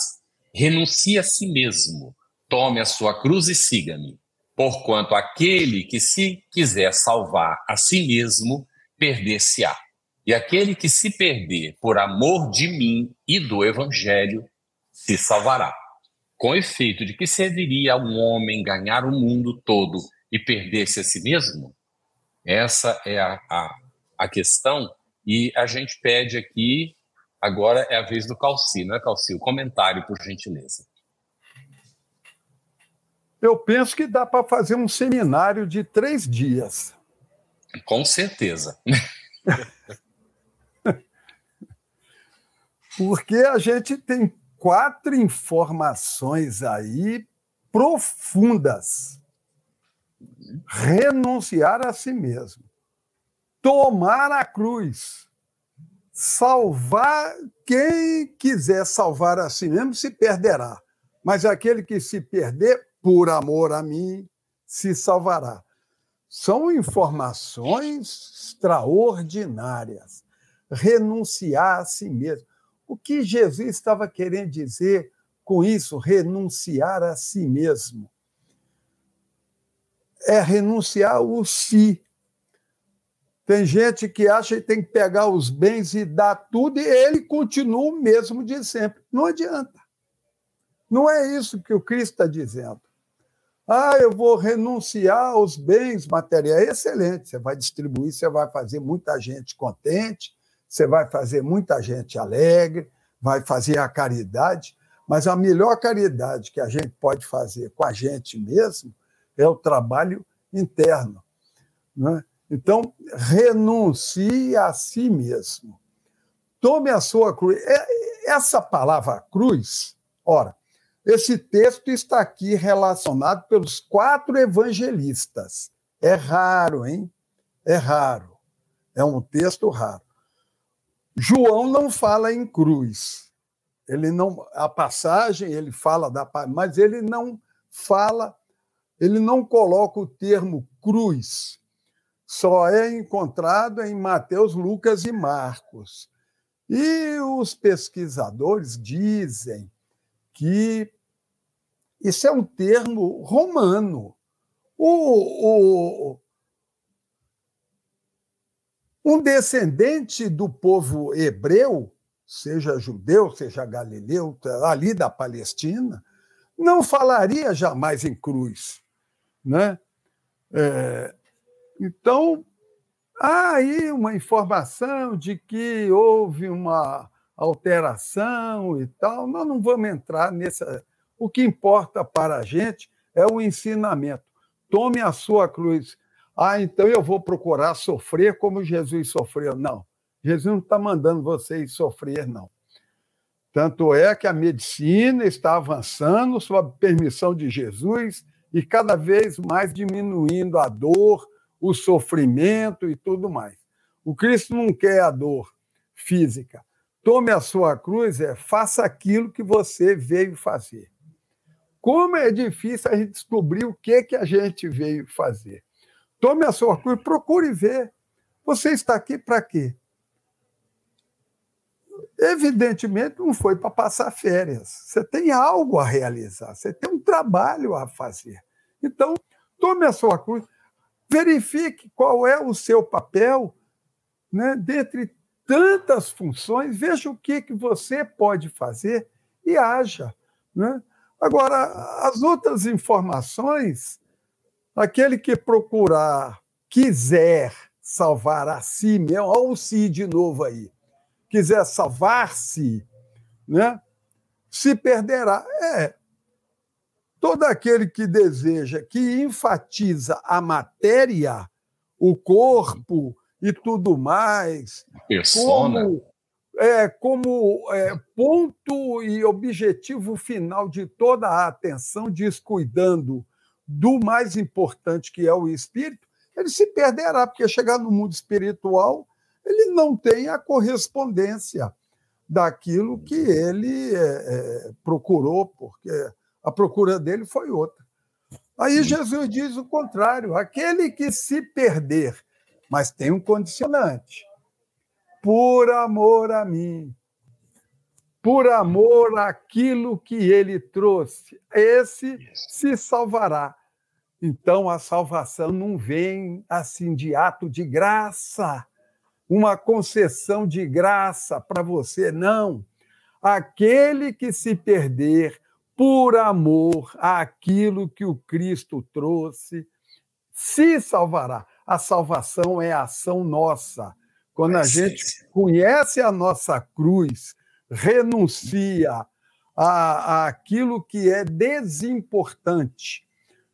renuncie a si mesmo, tome a sua cruz e siga-me. Porquanto aquele que se quiser salvar a si mesmo, perder-se-á. E aquele que se perder por amor de mim e do evangelho, se salvará. Com efeito de que serviria um homem ganhar o mundo todo e perder-se a si mesmo? Essa é a, a, a questão, e a gente pede aqui Agora é a vez do Calci, não é, Calci? O comentário, por gentileza. Eu penso que dá para fazer um seminário de três dias. Com certeza. [LAUGHS] Porque a gente tem quatro informações aí profundas. Renunciar a si mesmo. Tomar a cruz salvar quem quiser salvar a si mesmo se perderá, mas aquele que se perder por amor a mim se salvará. São informações extraordinárias. Renunciar a si mesmo. O que Jesus estava querendo dizer com isso renunciar a si mesmo. É renunciar o si. Tem gente que acha que tem que pegar os bens e dar tudo, e ele continua o mesmo de sempre. Não adianta. Não é isso que o Cristo está dizendo. Ah, eu vou renunciar aos bens materiais. Excelente, você vai distribuir, você vai fazer muita gente contente, você vai fazer muita gente alegre, vai fazer a caridade, mas a melhor caridade que a gente pode fazer com a gente mesmo é o trabalho interno. Né? Então, renuncie a si mesmo. Tome a sua cruz. É, essa palavra cruz, ora, esse texto está aqui relacionado pelos quatro evangelistas. É raro, hein? É raro. É um texto raro. João não fala em cruz. Ele não a passagem ele fala da mas ele não fala, ele não coloca o termo cruz. Só é encontrado em Mateus, Lucas e Marcos. E os pesquisadores dizem que isso é um termo romano. O, o, um descendente do povo hebreu, seja judeu, seja galileu, ali da Palestina, não falaria jamais em cruz. Né? É, então, há aí uma informação de que houve uma alteração e tal. Nós não vamos entrar nessa, o que importa para a gente é o ensinamento. Tome a sua cruz. Ah, então eu vou procurar sofrer como Jesus sofreu. Não, Jesus não está mandando vocês sofrer, não. Tanto é que a medicina está avançando sob permissão de Jesus e cada vez mais diminuindo a dor, o sofrimento e tudo mais. O Cristo não quer a dor física. Tome a sua cruz, é faça aquilo que você veio fazer. Como é difícil a gente descobrir o que, que a gente veio fazer. Tome a sua cruz, procure ver. Você está aqui para quê? Evidentemente, não foi para passar férias. Você tem algo a realizar, você tem um trabalho a fazer. Então, tome a sua cruz, verifique qual é o seu papel, né, dentre tantas funções, veja o que, que você pode fazer e haja. Né? Agora, as outras informações, aquele que procurar, quiser salvar a si mesmo, olha o si de novo aí, quiser salvar-se, né? se perderá. É. Todo aquele que deseja, que enfatiza a matéria, o corpo e tudo mais, Persona. como é, como é, ponto e objetivo final de toda a atenção, descuidando do mais importante que é o espírito, ele se perderá, porque chegar no mundo espiritual, ele não tem a correspondência daquilo que ele é, é procurou, porque a procura dele foi outra. Aí Jesus diz o contrário: aquele que se perder, mas tem um condicionante por amor a mim, por amor àquilo que ele trouxe, esse se salvará. Então a salvação não vem assim de ato de graça, uma concessão de graça para você, não. Aquele que se perder por amor àquilo que o Cristo trouxe, se salvará. A salvação é ação nossa quando a gente conhece a nossa cruz, renuncia a, a aquilo que é desimportante,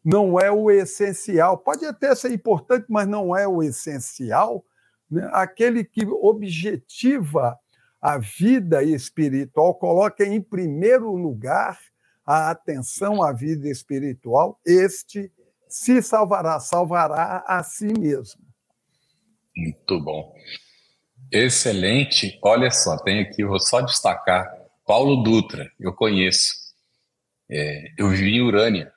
não é o essencial. Pode até ser importante, mas não é o essencial. Né? Aquele que objetiva a vida espiritual, coloca em primeiro lugar a atenção à vida espiritual, este se salvará, salvará a si mesmo. Muito bom. Excelente. Olha só, tem aqui, vou só destacar Paulo Dutra, eu conheço. É, eu vivi em Urânia.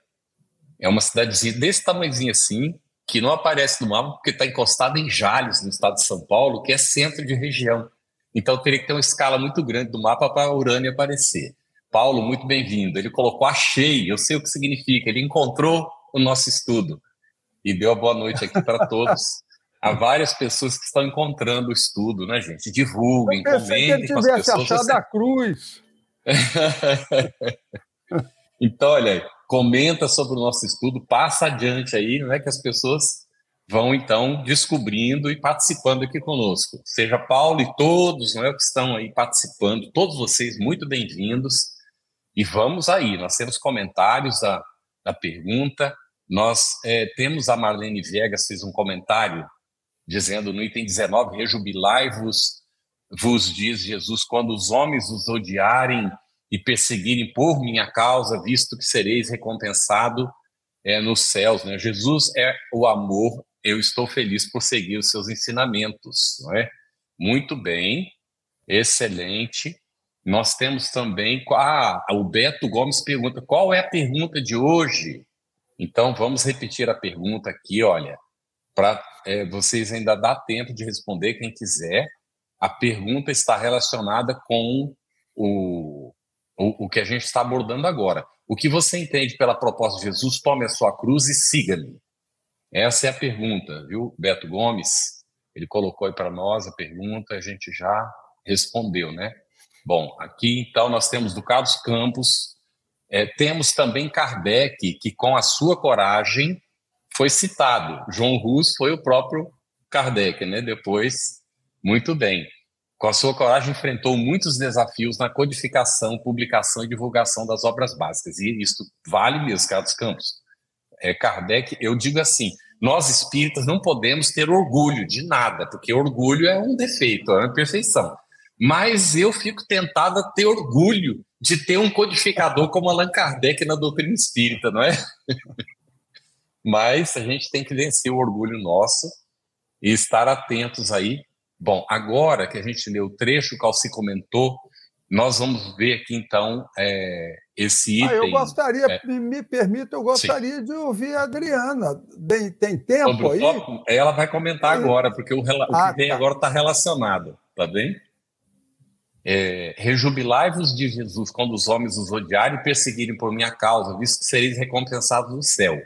É uma cidadezinha desse tamanhozinho assim, que não aparece no mapa porque está encostado em Jales, no estado de São Paulo, que é centro de região. Então teria que ter uma escala muito grande do mapa para Urânia aparecer. Paulo, muito bem-vindo. Ele colocou achei, eu sei o que significa, ele encontrou o nosso estudo e deu a boa noite aqui para todos. [LAUGHS] Há várias pessoas que estão encontrando o estudo, né, gente? Divulguem, eu comentem que ele com as pessoas. achado você... a cruz. [LAUGHS] então, olha, comenta sobre o nosso estudo, passa adiante aí, não é que as pessoas vão então descobrindo e participando aqui conosco. Seja Paulo e todos não é, que estão aí participando, todos vocês muito bem-vindos. E vamos aí, nós temos comentários da, da pergunta. Nós é, temos a Marlene Viegas fez um comentário dizendo no item 19: Rejubilai-vos, vos diz Jesus, quando os homens os odiarem e perseguirem por minha causa, visto que sereis recompensado é, nos céus. Né? Jesus é o amor eu estou feliz por seguir os seus ensinamentos, não é? Muito bem, excelente. Nós temos também. Ah, o Beto Gomes pergunta: qual é a pergunta de hoje? Então, vamos repetir a pergunta aqui, olha, para é, vocês ainda dá tempo de responder, quem quiser. A pergunta está relacionada com o, o, o que a gente está abordando agora. O que você entende pela proposta de Jesus? Tome a sua cruz e siga-me. Essa é a pergunta, viu, Beto Gomes? Ele colocou aí para nós a pergunta, a gente já respondeu, né? Bom, aqui então nós temos do Carlos Campos, é, temos também Kardec, que com a sua coragem foi citado. João Rus foi o próprio Kardec, né? Depois, muito bem. Com a sua coragem, enfrentou muitos desafios na codificação, publicação e divulgação das obras básicas. E isso vale mesmo, Carlos Campos é, Kardec, eu digo assim: nós espíritas não podemos ter orgulho de nada, porque orgulho é um defeito, é uma imperfeição. Mas eu fico tentado a ter orgulho de ter um codificador como Allan Kardec na doutrina espírita, não é? [LAUGHS] Mas a gente tem que vencer o orgulho nosso e estar atentos aí. Bom, agora que a gente leu o trecho que o Calci comentou, nós vamos ver aqui então é, esse item. Ah, eu gostaria, é, me permita, eu gostaria sim. de ouvir a Adriana. Tem, tem tempo aí? Tópico, ela vai comentar agora, porque o, o ah, que vem tá. agora está relacionado, tá bem? É, Rejubilai-vos de Jesus quando os homens os odiarem e perseguirem por minha causa, visto que sereis recompensados no céu.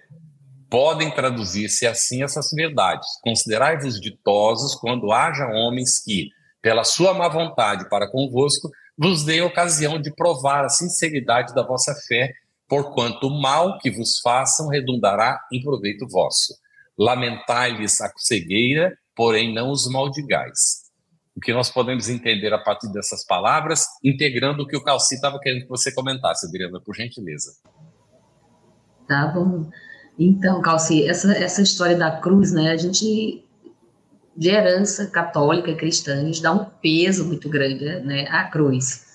Podem traduzir-se assim essas verdades. Considerai-vos ditosos quando haja homens que, pela sua má vontade para convosco, vos dei ocasião de provar a sinceridade da vossa fé, porquanto o mal que vos façam redundará em proveito vosso. Lamentai-lhes a cegueira, porém não os maldigais. O que nós podemos entender a partir dessas palavras, integrando o que o Calci estava querendo que você comentasse, Adriana, por gentileza. Tá bom. Então, Calci, essa, essa história da cruz, né, a gente de herança católica cristã, a gente dá um peso muito grande né, à cruz.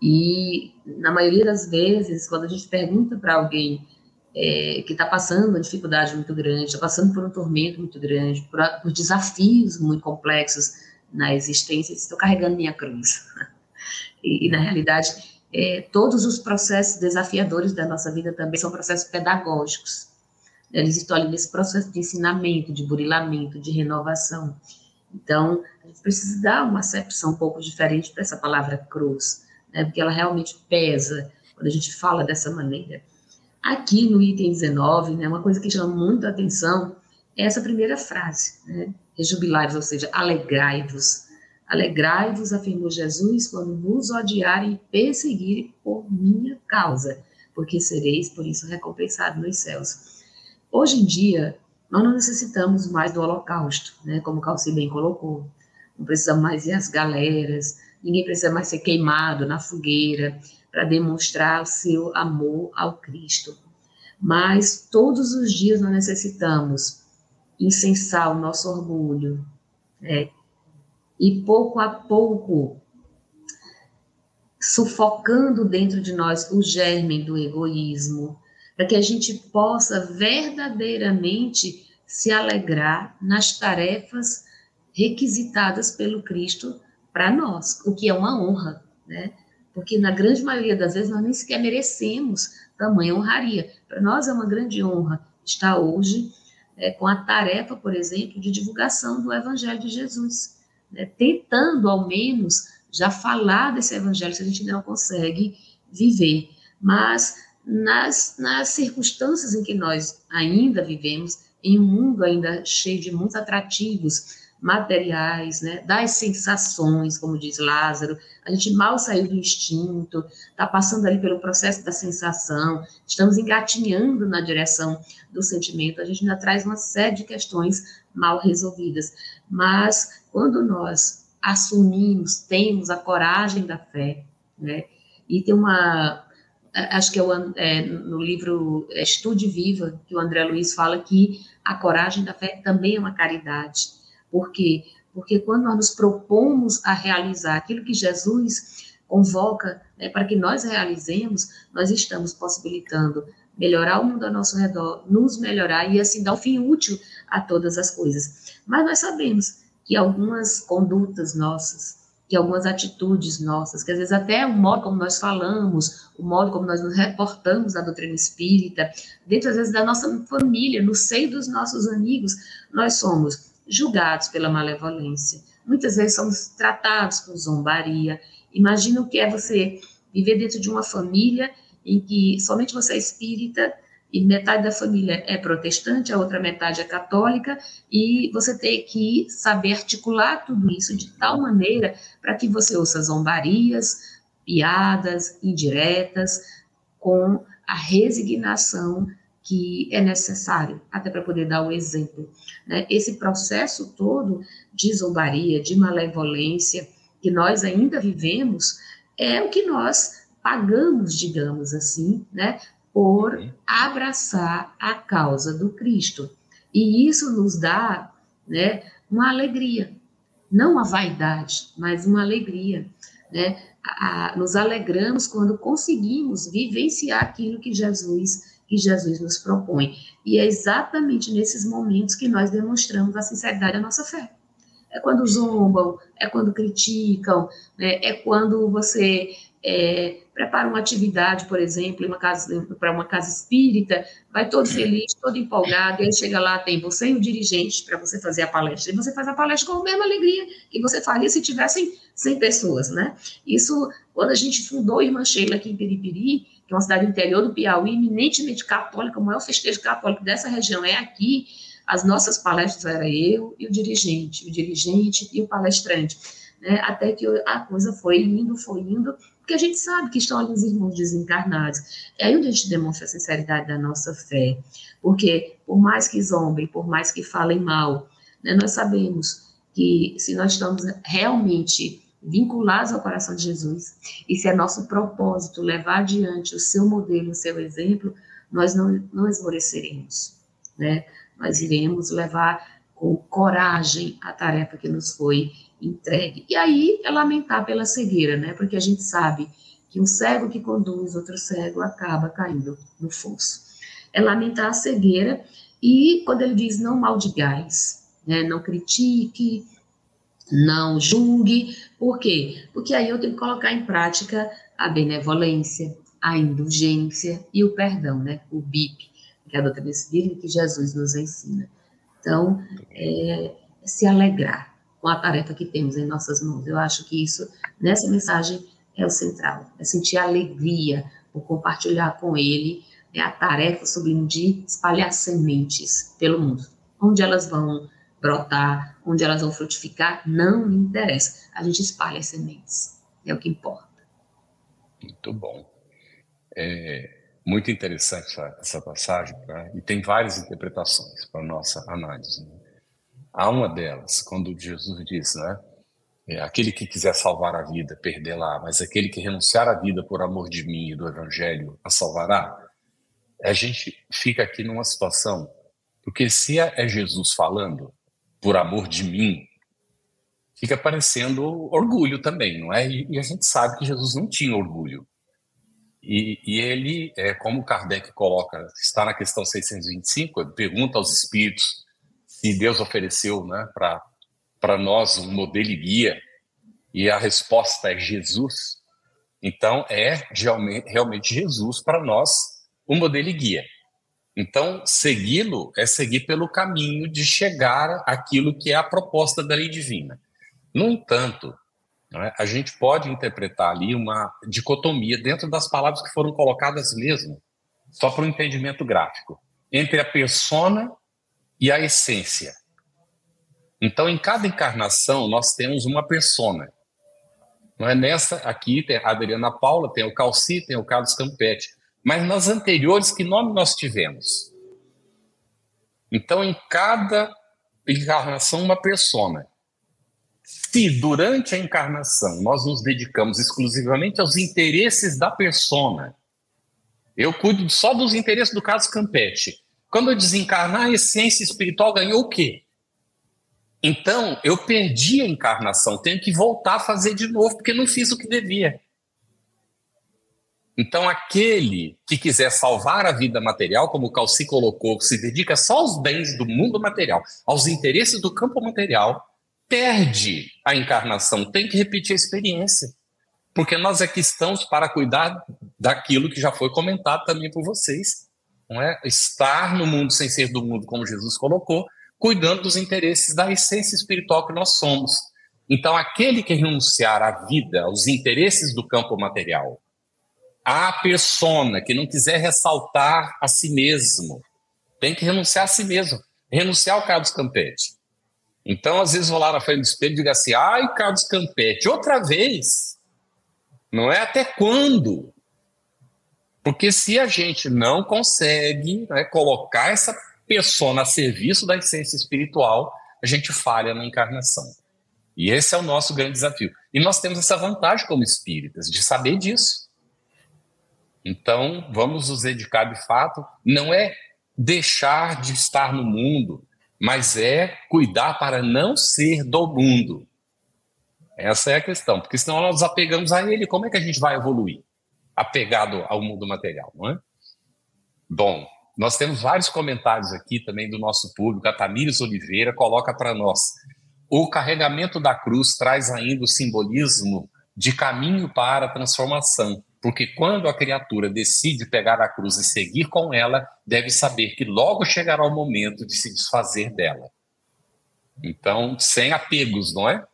E, na maioria das vezes, quando a gente pergunta para alguém é, que está passando uma dificuldade muito grande, está passando por um tormento muito grande, por, por desafios muito complexos na existência, estou carregando minha cruz. [LAUGHS] E, e na realidade, é, todos os processos desafiadores da nossa vida também são processos pedagógicos. Eles estão ali nesse processo de ensinamento, de burilamento, de renovação. Então, a gente precisa dar uma acepção um pouco diferente para essa palavra cruz, né, porque ela realmente pesa quando a gente fala dessa maneira. Aqui no item 19, né, uma coisa que chama muito a atenção é essa primeira frase, né, rejubilai-vos, ou seja, alegrai-vos. Alegrai-vos, afirmou Jesus, quando vos odiarem e perseguirem por minha causa, porque sereis por isso recompensados nos céus. Hoje em dia, nós não necessitamos mais do holocausto, né, como o Calci bem colocou. Não precisamos mais ir às galeras, ninguém precisa mais ser queimado na fogueira para demonstrar o seu amor ao Cristo. Mas todos os dias nós necessitamos incensar o nosso orgulho, né, e pouco a pouco sufocando dentro de nós o germe do egoísmo, para que a gente possa verdadeiramente se alegrar nas tarefas requisitadas pelo Cristo para nós, o que é uma honra, né? Porque na grande maioria das vezes nós nem sequer merecemos tamanha honraria. Para nós é uma grande honra estar hoje é, com a tarefa, por exemplo, de divulgação do Evangelho de Jesus, né? tentando ao menos já falar desse Evangelho, se a gente não consegue viver. Mas nas, nas circunstâncias em que nós ainda vivemos, em um mundo ainda cheio de muitos atrativos materiais, né, das sensações, como diz Lázaro, a gente mal saiu do instinto, está passando ali pelo processo da sensação, estamos engatinhando na direção do sentimento, a gente ainda traz uma série de questões mal resolvidas. Mas quando nós assumimos, temos a coragem da fé, né, e tem uma, acho que é, o, é, no livro Estude Viva, que o André Luiz fala que a coragem da fé também é uma caridade. Por quê? Porque quando nós nos propomos a realizar aquilo que Jesus convoca né, para que nós realizemos, nós estamos possibilitando melhorar o mundo ao nosso redor, nos melhorar e assim dar um fim útil a todas as coisas. Mas nós sabemos que algumas condutas nossas, que algumas atitudes nossas, que às vezes até o modo como nós falamos, o modo como nós nos reportamos da doutrina espírita, dentro às vezes da nossa família, no seio dos nossos amigos, nós somos julgados pela malevolência. Muitas vezes somos tratados com zombaria. Imagina o que é você viver dentro de uma família em que somente você é espírita e metade da família é protestante, a outra metade é católica, e você tem que saber articular tudo isso de tal maneira para que você ouça zombarias, piadas indiretas, com a resignação que é necessário, até para poder dar o exemplo. Né? Esse processo todo de zombaria, de malevolência, que nós ainda vivemos, é o que nós pagamos, digamos assim, né, por abraçar a causa do Cristo. E isso nos dá né, uma alegria, não uma vaidade, mas uma alegria. Né? A, a, nos alegramos quando conseguimos vivenciar aquilo que Jesus que Jesus nos propõe. E é exatamente nesses momentos que nós demonstramos a sinceridade da nossa fé. É quando zombam, é quando criticam, né? é quando você é, prepara uma atividade, por exemplo, para uma casa espírita, vai todo feliz, todo empolgado, e aí chega lá, tem você e o dirigente para você fazer a palestra, e você faz a palestra com a mesma alegria que você faria se tivessem 100 pessoas, né? Isso, quando a gente fundou a Irmã Sheila aqui em Piripiri, que é uma cidade interior do Piauí, eminentemente católica, o maior festejo católico dessa região é aqui, as nossas palestras era eu e o dirigente, o dirigente e o palestrante, né? Até que a coisa foi indo, foi indo, porque a gente sabe que estão ali os irmãos desencarnados. É aí onde a gente demonstra a sinceridade da nossa fé, porque por mais que zombem, por mais que falem mal, né, nós sabemos que se nós estamos realmente vinculados ao coração de Jesus, e se é nosso propósito levar adiante o seu modelo, o seu exemplo, nós não, não esmoreceremos, né? Nós iremos levar com coragem a tarefa que nos foi entregue. E aí é lamentar pela cegueira, né? Porque a gente sabe que um cego que conduz outro cego acaba caindo no fosso. É lamentar a cegueira e quando ele diz não maldigais, né? Não critique, não julgue. Por quê? Porque aí eu tenho que colocar em prática a benevolência, a indulgência e o perdão, né? O BIP, que é a doutrina espírita que Jesus nos ensina. Então, é, é se alegrar com a tarefa que temos em nossas mãos. Eu acho que isso, nessa mensagem, é o central, é sentir alegria por compartilhar com ele né, a tarefa sublime de espalhar sementes pelo mundo. Onde elas vão brotar, onde elas vão frutificar, não me interessa. A gente espalha as sementes, é o que importa. Muito bom. É muito interessante essa, essa passagem, tá? e tem várias interpretações para nossa análise. Né? Há uma delas, quando Jesus diz, né? É, aquele que quiser salvar a vida, perderá, mas aquele que renunciar à vida por amor de mim e do Evangelho, a salvará. A gente fica aqui numa situação, porque se é Jesus falando, por amor de mim, fica parecendo orgulho também, não é? E, a gente sabe que Jesus não tinha orgulho. E, e ele, é, como Kardec coloca, está na questão 625, ele pergunta aos espíritos se Deus ofereceu né, para nós um modelo e guia, e a resposta é Jesus, então é realmente, Jesus para nós o modelo e guia. Então, segui-lo é seguir pelo caminho de chegar àquilo que é a proposta da lei divina. No entanto, é? A gente pode interpretar ali uma dicotomia dentro das palavras que foram colocadas mesmo, só para o entendimento gráfico, entre a persona e a essência. Então, em cada encarnação, nós temos uma persona. Não é nessa aqui tem a Adriana Paula, tem o Calci, tem o Carlos Campetti. Mas nas anteriores, que nome nós tivemos? Então, em cada encarnação, uma persona. Se durante a encarnação nós nos dedicamos exclusivamente aos interesses da persona, eu cuido só dos interesses do Carlos Campetti. Quando eu desencarnar, a essência espiritual ganhou o quê? Então, eu perdi a encarnação, tenho que voltar a fazer de novo, porque não fiz o que devia. Então, aquele que quiser salvar a vida material, como o Calci colocou, que se dedica só aos bens do mundo material, aos interesses do campo material, perde a encarnação, tem que repetir a experiência. Porque nós aqui estamos para cuidar daquilo que já foi comentado também por vocês. Não é? Estar no mundo sem ser do mundo, como Jesus colocou, cuidando dos interesses da essência espiritual que nós somos. Então, aquele que renunciar à vida, aos interesses do campo material, à persona que não quiser ressaltar a si mesmo, tem que renunciar a si mesmo, renunciar ao Carlos Campetti. Então, às vezes, vou lá na frente do espelho e digo assim: ai, Carlos Campetti, outra vez. Não é até quando? Porque se a gente não consegue né, colocar essa persona a serviço da essência espiritual, a gente falha na encarnação. E esse é o nosso grande desafio. E nós temos essa vantagem como espíritas, de saber disso. Então, vamos nos dedicar de fato, não é deixar de estar no mundo, mas é cuidar para não ser do mundo. Essa é a questão, porque senão nós nos apegamos a ele, como é que a gente vai evoluir? Apegado ao mundo material, não é? Bom, nós temos vários comentários aqui também do nosso público. A Tamires Oliveira coloca para nós: o carregamento da cruz traz ainda o simbolismo de caminho para a transformação, porque quando a criatura decide pegar a cruz e seguir com ela, deve saber que logo chegará o momento de se desfazer dela. Então, sem apegos, não é?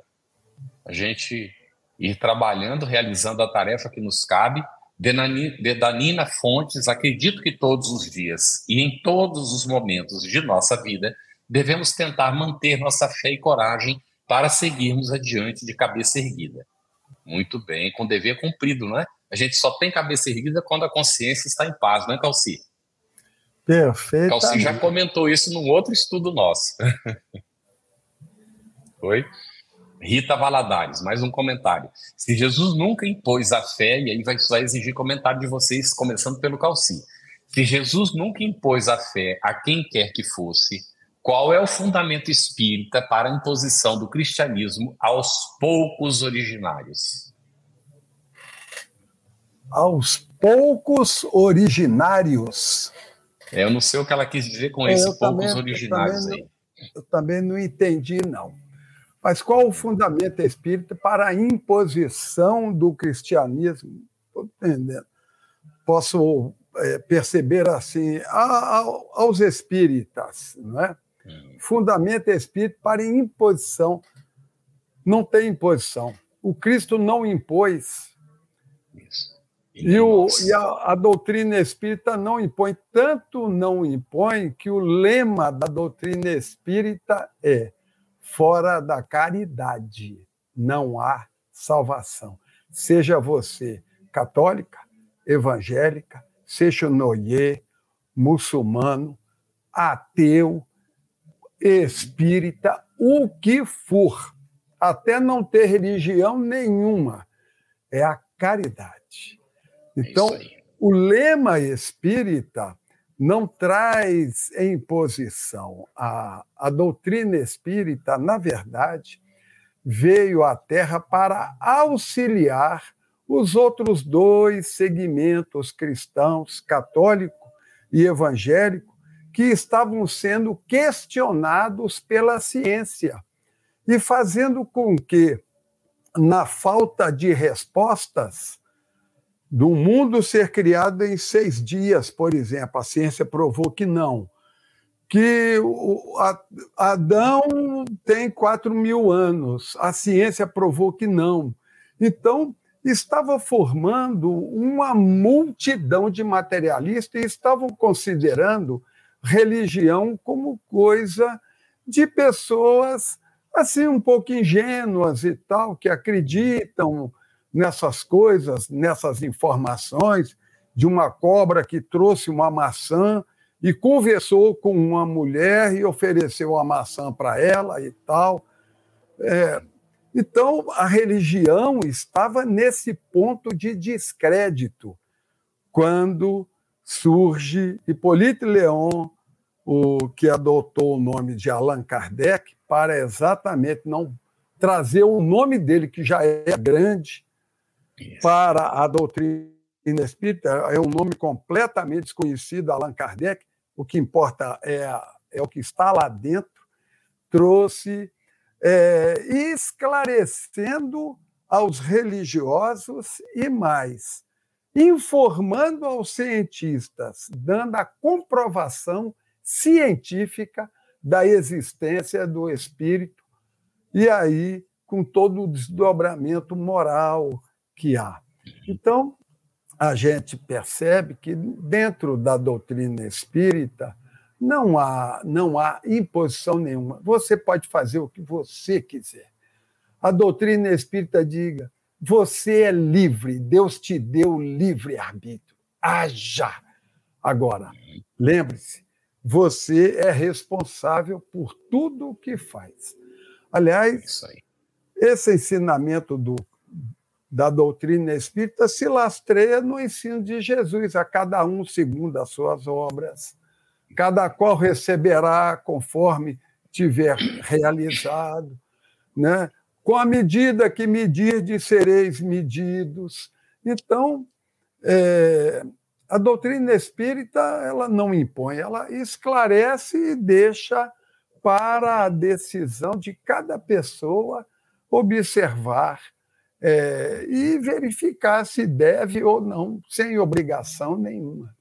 A gente ir trabalhando, realizando a tarefa que nos cabe de Danina Fontes, acredito que todos os dias e em todos os momentos de nossa vida devemos tentar manter nossa fé e coragem para seguirmos adiante de cabeça erguida. Muito bem, com dever cumprido, não é? A gente só tem cabeça erguida quando a consciência está em paz, não é, Calci? Perfeito. Calci já comentou isso num outro estudo nosso. [LAUGHS] Oi? Rita Valadares, mais um comentário. Se Jesus nunca impôs a fé, e aí vai, exigir comentário de vocês, começando pelo Calci. Se Jesus nunca impôs a fé a quem quer que fosse, qual é o fundamento espírita para a imposição do cristianismo aos poucos originários? Aos poucos originários. É, eu não sei o que ela quis dizer com é, esse poucos também, originários eu também, aí. Eu também não entendi, não. Mas qual o fundamento espírita para a imposição do cristianismo? Estou entendendo. Posso é, perceber assim, a, a, aos espíritas, não é? Hum. Fundamento espírita para imposição. Não tem imposição. O Cristo não impôs. Isso. E, o, e a, a, doutrina espírita não impõe, tanto não impõe que o lema da doutrina espírita é Fora da caridade não há salvação. Seja você católica, evangélica, seja noie, muçulmano, ateu, espírita, o que for, até não ter religião nenhuma, é a caridade. É então, é o lema espírita não traz em posição. A, a doutrina espírita, na verdade, veio à Terra para auxiliar os outros dois segmentos cristãos, católico e evangélico, que estavam sendo questionados pela ciência e fazendo com que, na falta de respostas, do mundo ser criado em seis dias, por exemplo. A ciência provou que não. Que o, Adão tem quatro mil anos. A ciência provou que não. Então, estava formando uma multidão de materialistas e estavam considerando religião como coisa de pessoas assim um pouco ingênuas e tal, que acreditam nessas coisas, nessas informações de uma cobra que trouxe uma maçã e conversou com uma mulher e ofereceu a maçã para ela e tal. É, então, a religião estava nesse ponto de descrédito quando surge Hippolyte Leon, o que adotou o nome de Allan Kardec, para exatamente não trazer o nome dele, que já é grande. Para a doutrina espírita. É um nome completamente desconhecido, Allan Kardec. O que importa é, é o que está lá dentro. Trouxe é, esclarecendo aos religiosos e mais, informando aos cientistas, dando a comprovação científica da existência do espírito, e aí com todo o desdobramento moral que há. Então, a gente percebe que dentro da doutrina espírita não há, não há imposição nenhuma. Você pode fazer o que você quiser. A doutrina espírita diga: você é livre, Deus te deu livre arbítrio. Haja! Agora, lembre-se, você é responsável por tudo o que faz. Aliás, esse ensinamento do, da doutrina espírita se lastreia no ensino de Jesus, a cada um segundo as suas obras. Cada qual receberá conforme tiver realizado, né? Com a medida que medirdes, sereis medidos. Então, é, a doutrina espírita ela não impõe, ela esclarece e deixa para a decisão de cada pessoa observar é, e verificar se deve ou não, sem obrigação nenhuma.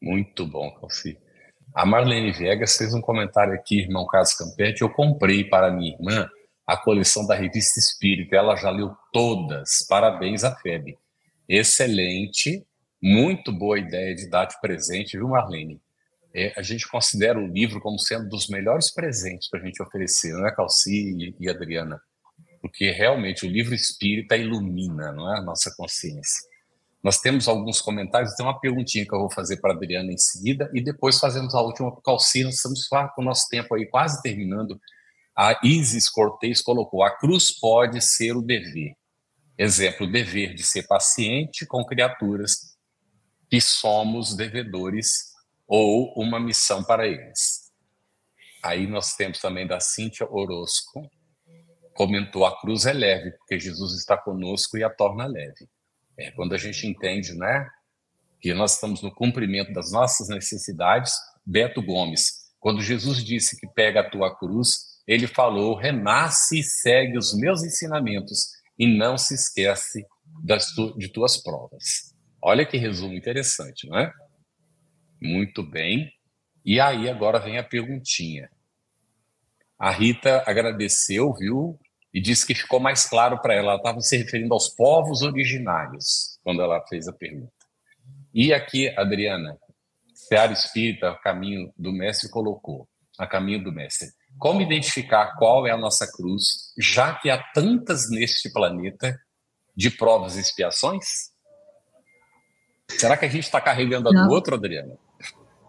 Muito bom, Calci. A Marlene Viegas fez um comentário aqui, irmão Carlos Campetti. Eu comprei para minha irmã a coleção da Revista Espírita. Ela já leu todas. Parabéns à FEB. Excelente muito boa ideia de dar de presente, viu, Marlene? É, a gente considera o livro como sendo dos melhores presentes para a gente oferecer, não é, Calci e, e Adriana? Porque realmente o livro espírita ilumina, não é, a nossa consciência. Nós temos alguns comentários, tem uma perguntinha que eu vou fazer para a Adriana em seguida, e depois fazemos a última para o Calci. Nós estamos com o nosso tempo aí quase terminando. A Isis Cortez colocou: a cruz pode ser o dever. Exemplo, o dever de ser paciente com criaturas que somos devedores ou uma missão para eles. Aí nós temos também da Cíntia Orozco, comentou a cruz é leve, porque Jesus está conosco e a torna leve. É, quando a gente entende, né, que nós estamos no cumprimento das nossas necessidades, Beto Gomes, quando Jesus disse que pega a tua cruz, ele falou: renasce e segue os meus ensinamentos e não se esquece das tu, de tuas provas. Olha que resumo interessante, não é? Muito bem. E aí agora vem a perguntinha. A Rita agradeceu, viu? E disse que ficou mais claro para ela. Ela estava se referindo aos povos originários quando ela fez a pergunta. E aqui, Adriana, Seara Espírita, Caminho do Mestre, colocou, a Caminho do Mestre. Como identificar qual é a nossa cruz, já que há tantas neste planeta de provas e expiações? Será que a gente está carregando a do outro, Adriana?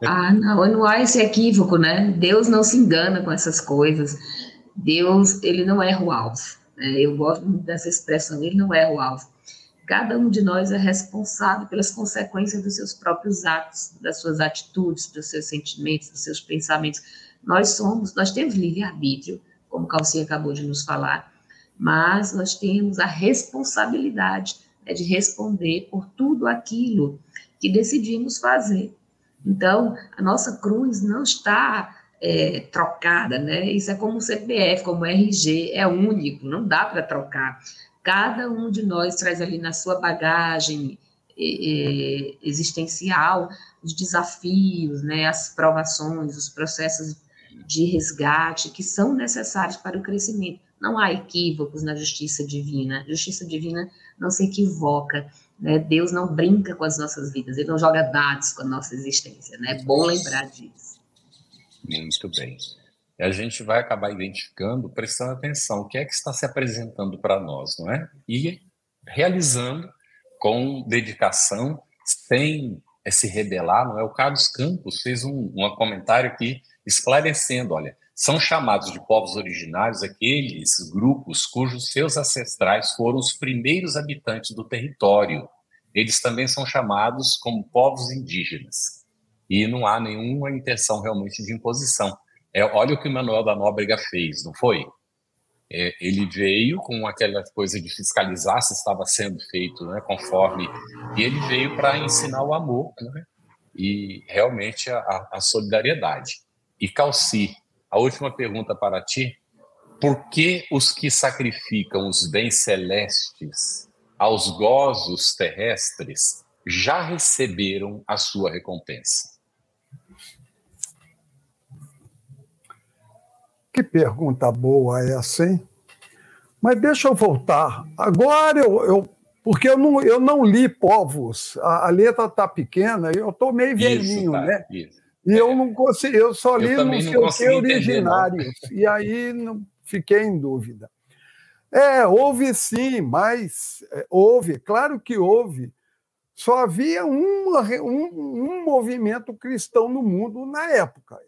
Ah, não, não há esse equívoco, né? Deus não se engana com essas coisas. Deus, ele não erra o alvo. Né? Eu gosto dessa expressão, ele não erra o alvo. Cada um de nós é responsável pelas consequências dos seus próprios atos, das suas atitudes, dos seus sentimentos, dos seus pensamentos. Nós somos, nós temos livre-arbítrio, como Calcinha acabou de nos falar, mas nós temos a responsabilidade é de responder por tudo aquilo que decidimos fazer. Então, a nossa cruz não está é, trocada, né? Isso é como o CPF, como o RG, é único, não dá para trocar. Cada um de nós traz ali na sua bagagem é, existencial os desafios, né, as provações, os processos de resgate que são necessários para o crescimento. Não há equívocos na justiça divina. A justiça divina não se equivoca. Né? Deus não brinca com as nossas vidas, Ele não joga dados com a nossa existência. Né? É bom lembrar disso. Muito bem. E a gente vai acabar identificando, prestando atenção, o que é que está se apresentando para nós, não é? E realizando com dedicação, sem se rebelar, não é? O Carlos Campos fez um, um comentário aqui esclarecendo, olha, são chamados de povos originários aqueles grupos cujos seus ancestrais foram os primeiros habitantes do território. Eles também são chamados como povos indígenas. E não há nenhuma intenção realmente de imposição. É, olha o que o Manuel da Nóbrega fez, não foi? É, ele veio com aquela coisa de fiscalizar se estava sendo feito né, conforme. E ele veio para ensinar o amor né, e realmente a, a solidariedade. E Calci, a última pergunta para ti: por que os que sacrificam os bens celestes aos gozos terrestres já receberam a sua recompensa? Que pergunta boa essa, hein? Mas deixa eu voltar. Agora eu, eu porque eu não, eu não li povos, a, a letra está pequena, eu estou meio velhinho, tá, né? Isso. E eu não consegui, eu só li eu não sei o que originários. [LAUGHS] E aí não, fiquei em dúvida. É, houve sim, mas é, houve, claro que houve. Só havia uma, um, um movimento cristão no mundo na época.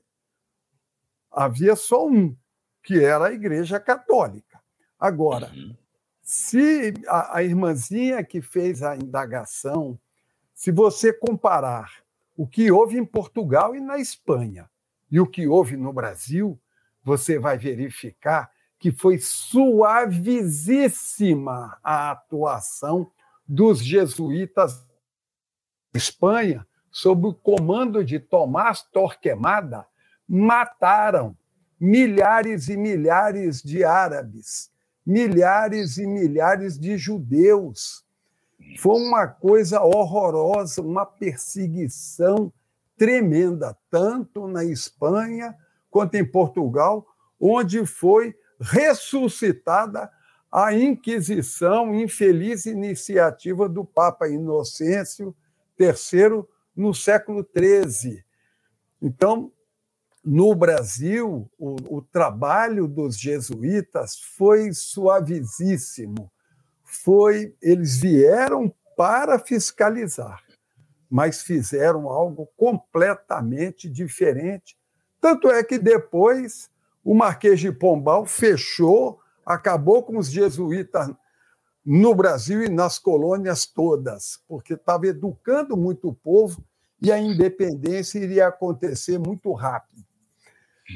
Havia só um, que era a Igreja Católica. Agora, uhum. se a, a irmãzinha que fez a indagação, se você comparar o que houve em Portugal e na Espanha e o que houve no Brasil, você vai verificar que foi suavíssima a atuação dos jesuítas na Espanha, sob o comando de Tomás Torquemada, mataram milhares e milhares de árabes, milhares e milhares de judeus foi uma coisa horrorosa, uma perseguição tremenda, tanto na Espanha quanto em Portugal, onde foi ressuscitada a Inquisição, infeliz iniciativa do Papa Inocêncio III no século XIII. Então, no Brasil, o, o trabalho dos jesuítas foi suavíssimo foi eles vieram para fiscalizar, mas fizeram algo completamente diferente. Tanto é que depois o Marquês de Pombal fechou, acabou com os jesuítas no Brasil e nas colônias todas, porque estava educando muito o povo e a independência iria acontecer muito rápido.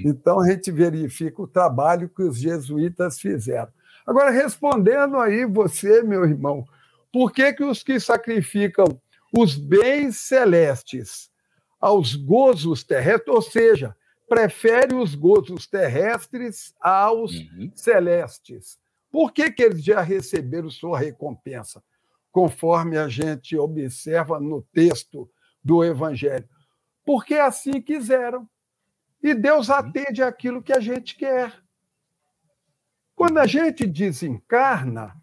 Então a gente verifica o trabalho que os jesuítas fizeram. Agora, respondendo aí você, meu irmão, por que, que os que sacrificam os bens celestes aos gozos terrestres, ou seja, prefere os gozos terrestres aos uhum. celestes? Por que, que eles já receberam sua recompensa? Conforme a gente observa no texto do Evangelho. Porque assim quiseram. E Deus atende aquilo que a gente quer. Quando a gente desencarna,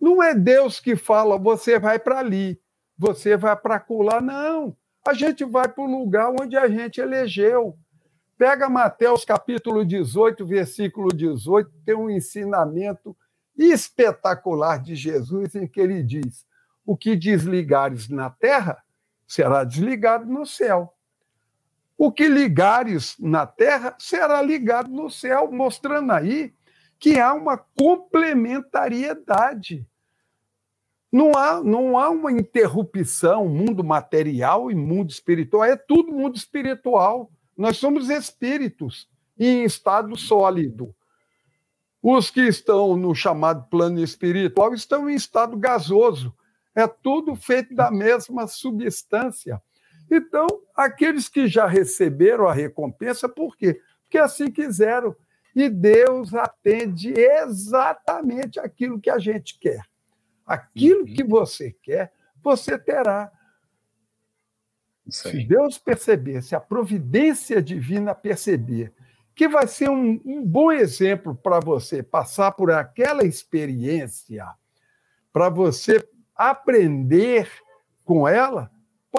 não é Deus que fala, você vai para ali, você vai para lá, não. A gente vai para o lugar onde a gente elegeu. Pega Mateus capítulo 18, versículo 18, tem um ensinamento espetacular de Jesus em que ele diz: O que desligares na terra será desligado no céu. O que ligares na terra será ligado no céu, mostrando aí que há uma complementariedade. Não há, não há uma interrupção, mundo material e mundo espiritual, é tudo mundo espiritual. Nós somos espíritos em estado sólido. Os que estão no chamado plano espiritual estão em estado gasoso. É tudo feito da mesma substância. Então, aqueles que já receberam a recompensa, por quê? Porque assim quiseram. E Deus atende exatamente aquilo que a gente quer. Aquilo uhum. que você quer, você terá. Se Deus perceber, se a providência divina perceber que vai ser um, um bom exemplo para você passar por aquela experiência, para você aprender com ela,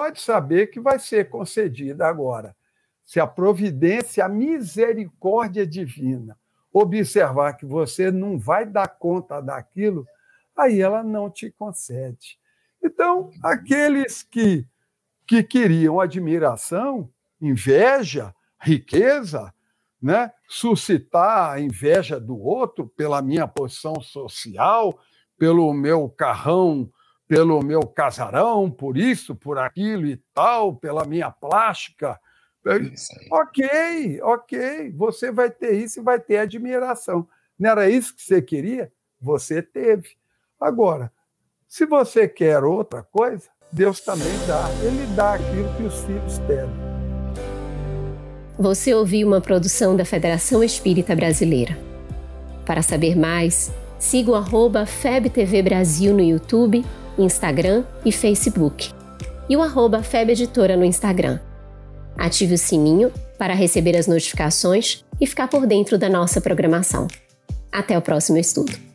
pode saber que vai ser concedida agora. Se a providência, a misericórdia divina observar que você não vai dar conta daquilo, aí ela não te concede. Então, aqueles que, que queriam admiração, inveja, riqueza, né? suscitar a inveja do outro pela minha posição social, pelo meu carrão, pelo meu casarão, por isso, por aquilo e tal, pela minha plástica. Ok, ok, você vai ter isso e vai ter admiração. Não era isso que você queria? Você teve. Agora, se você quer outra coisa, Deus também dá. Ele dá aquilo que os filhos pedem. Você ouviu uma produção da Federação Espírita Brasileira. Para saber mais, siga o arroba FebTV Brasil no YouTube, Instagram e Facebook. E o arroba FebEditora no Instagram. Ative o sininho para receber as notificações e ficar por dentro da nossa programação. Até o próximo estudo!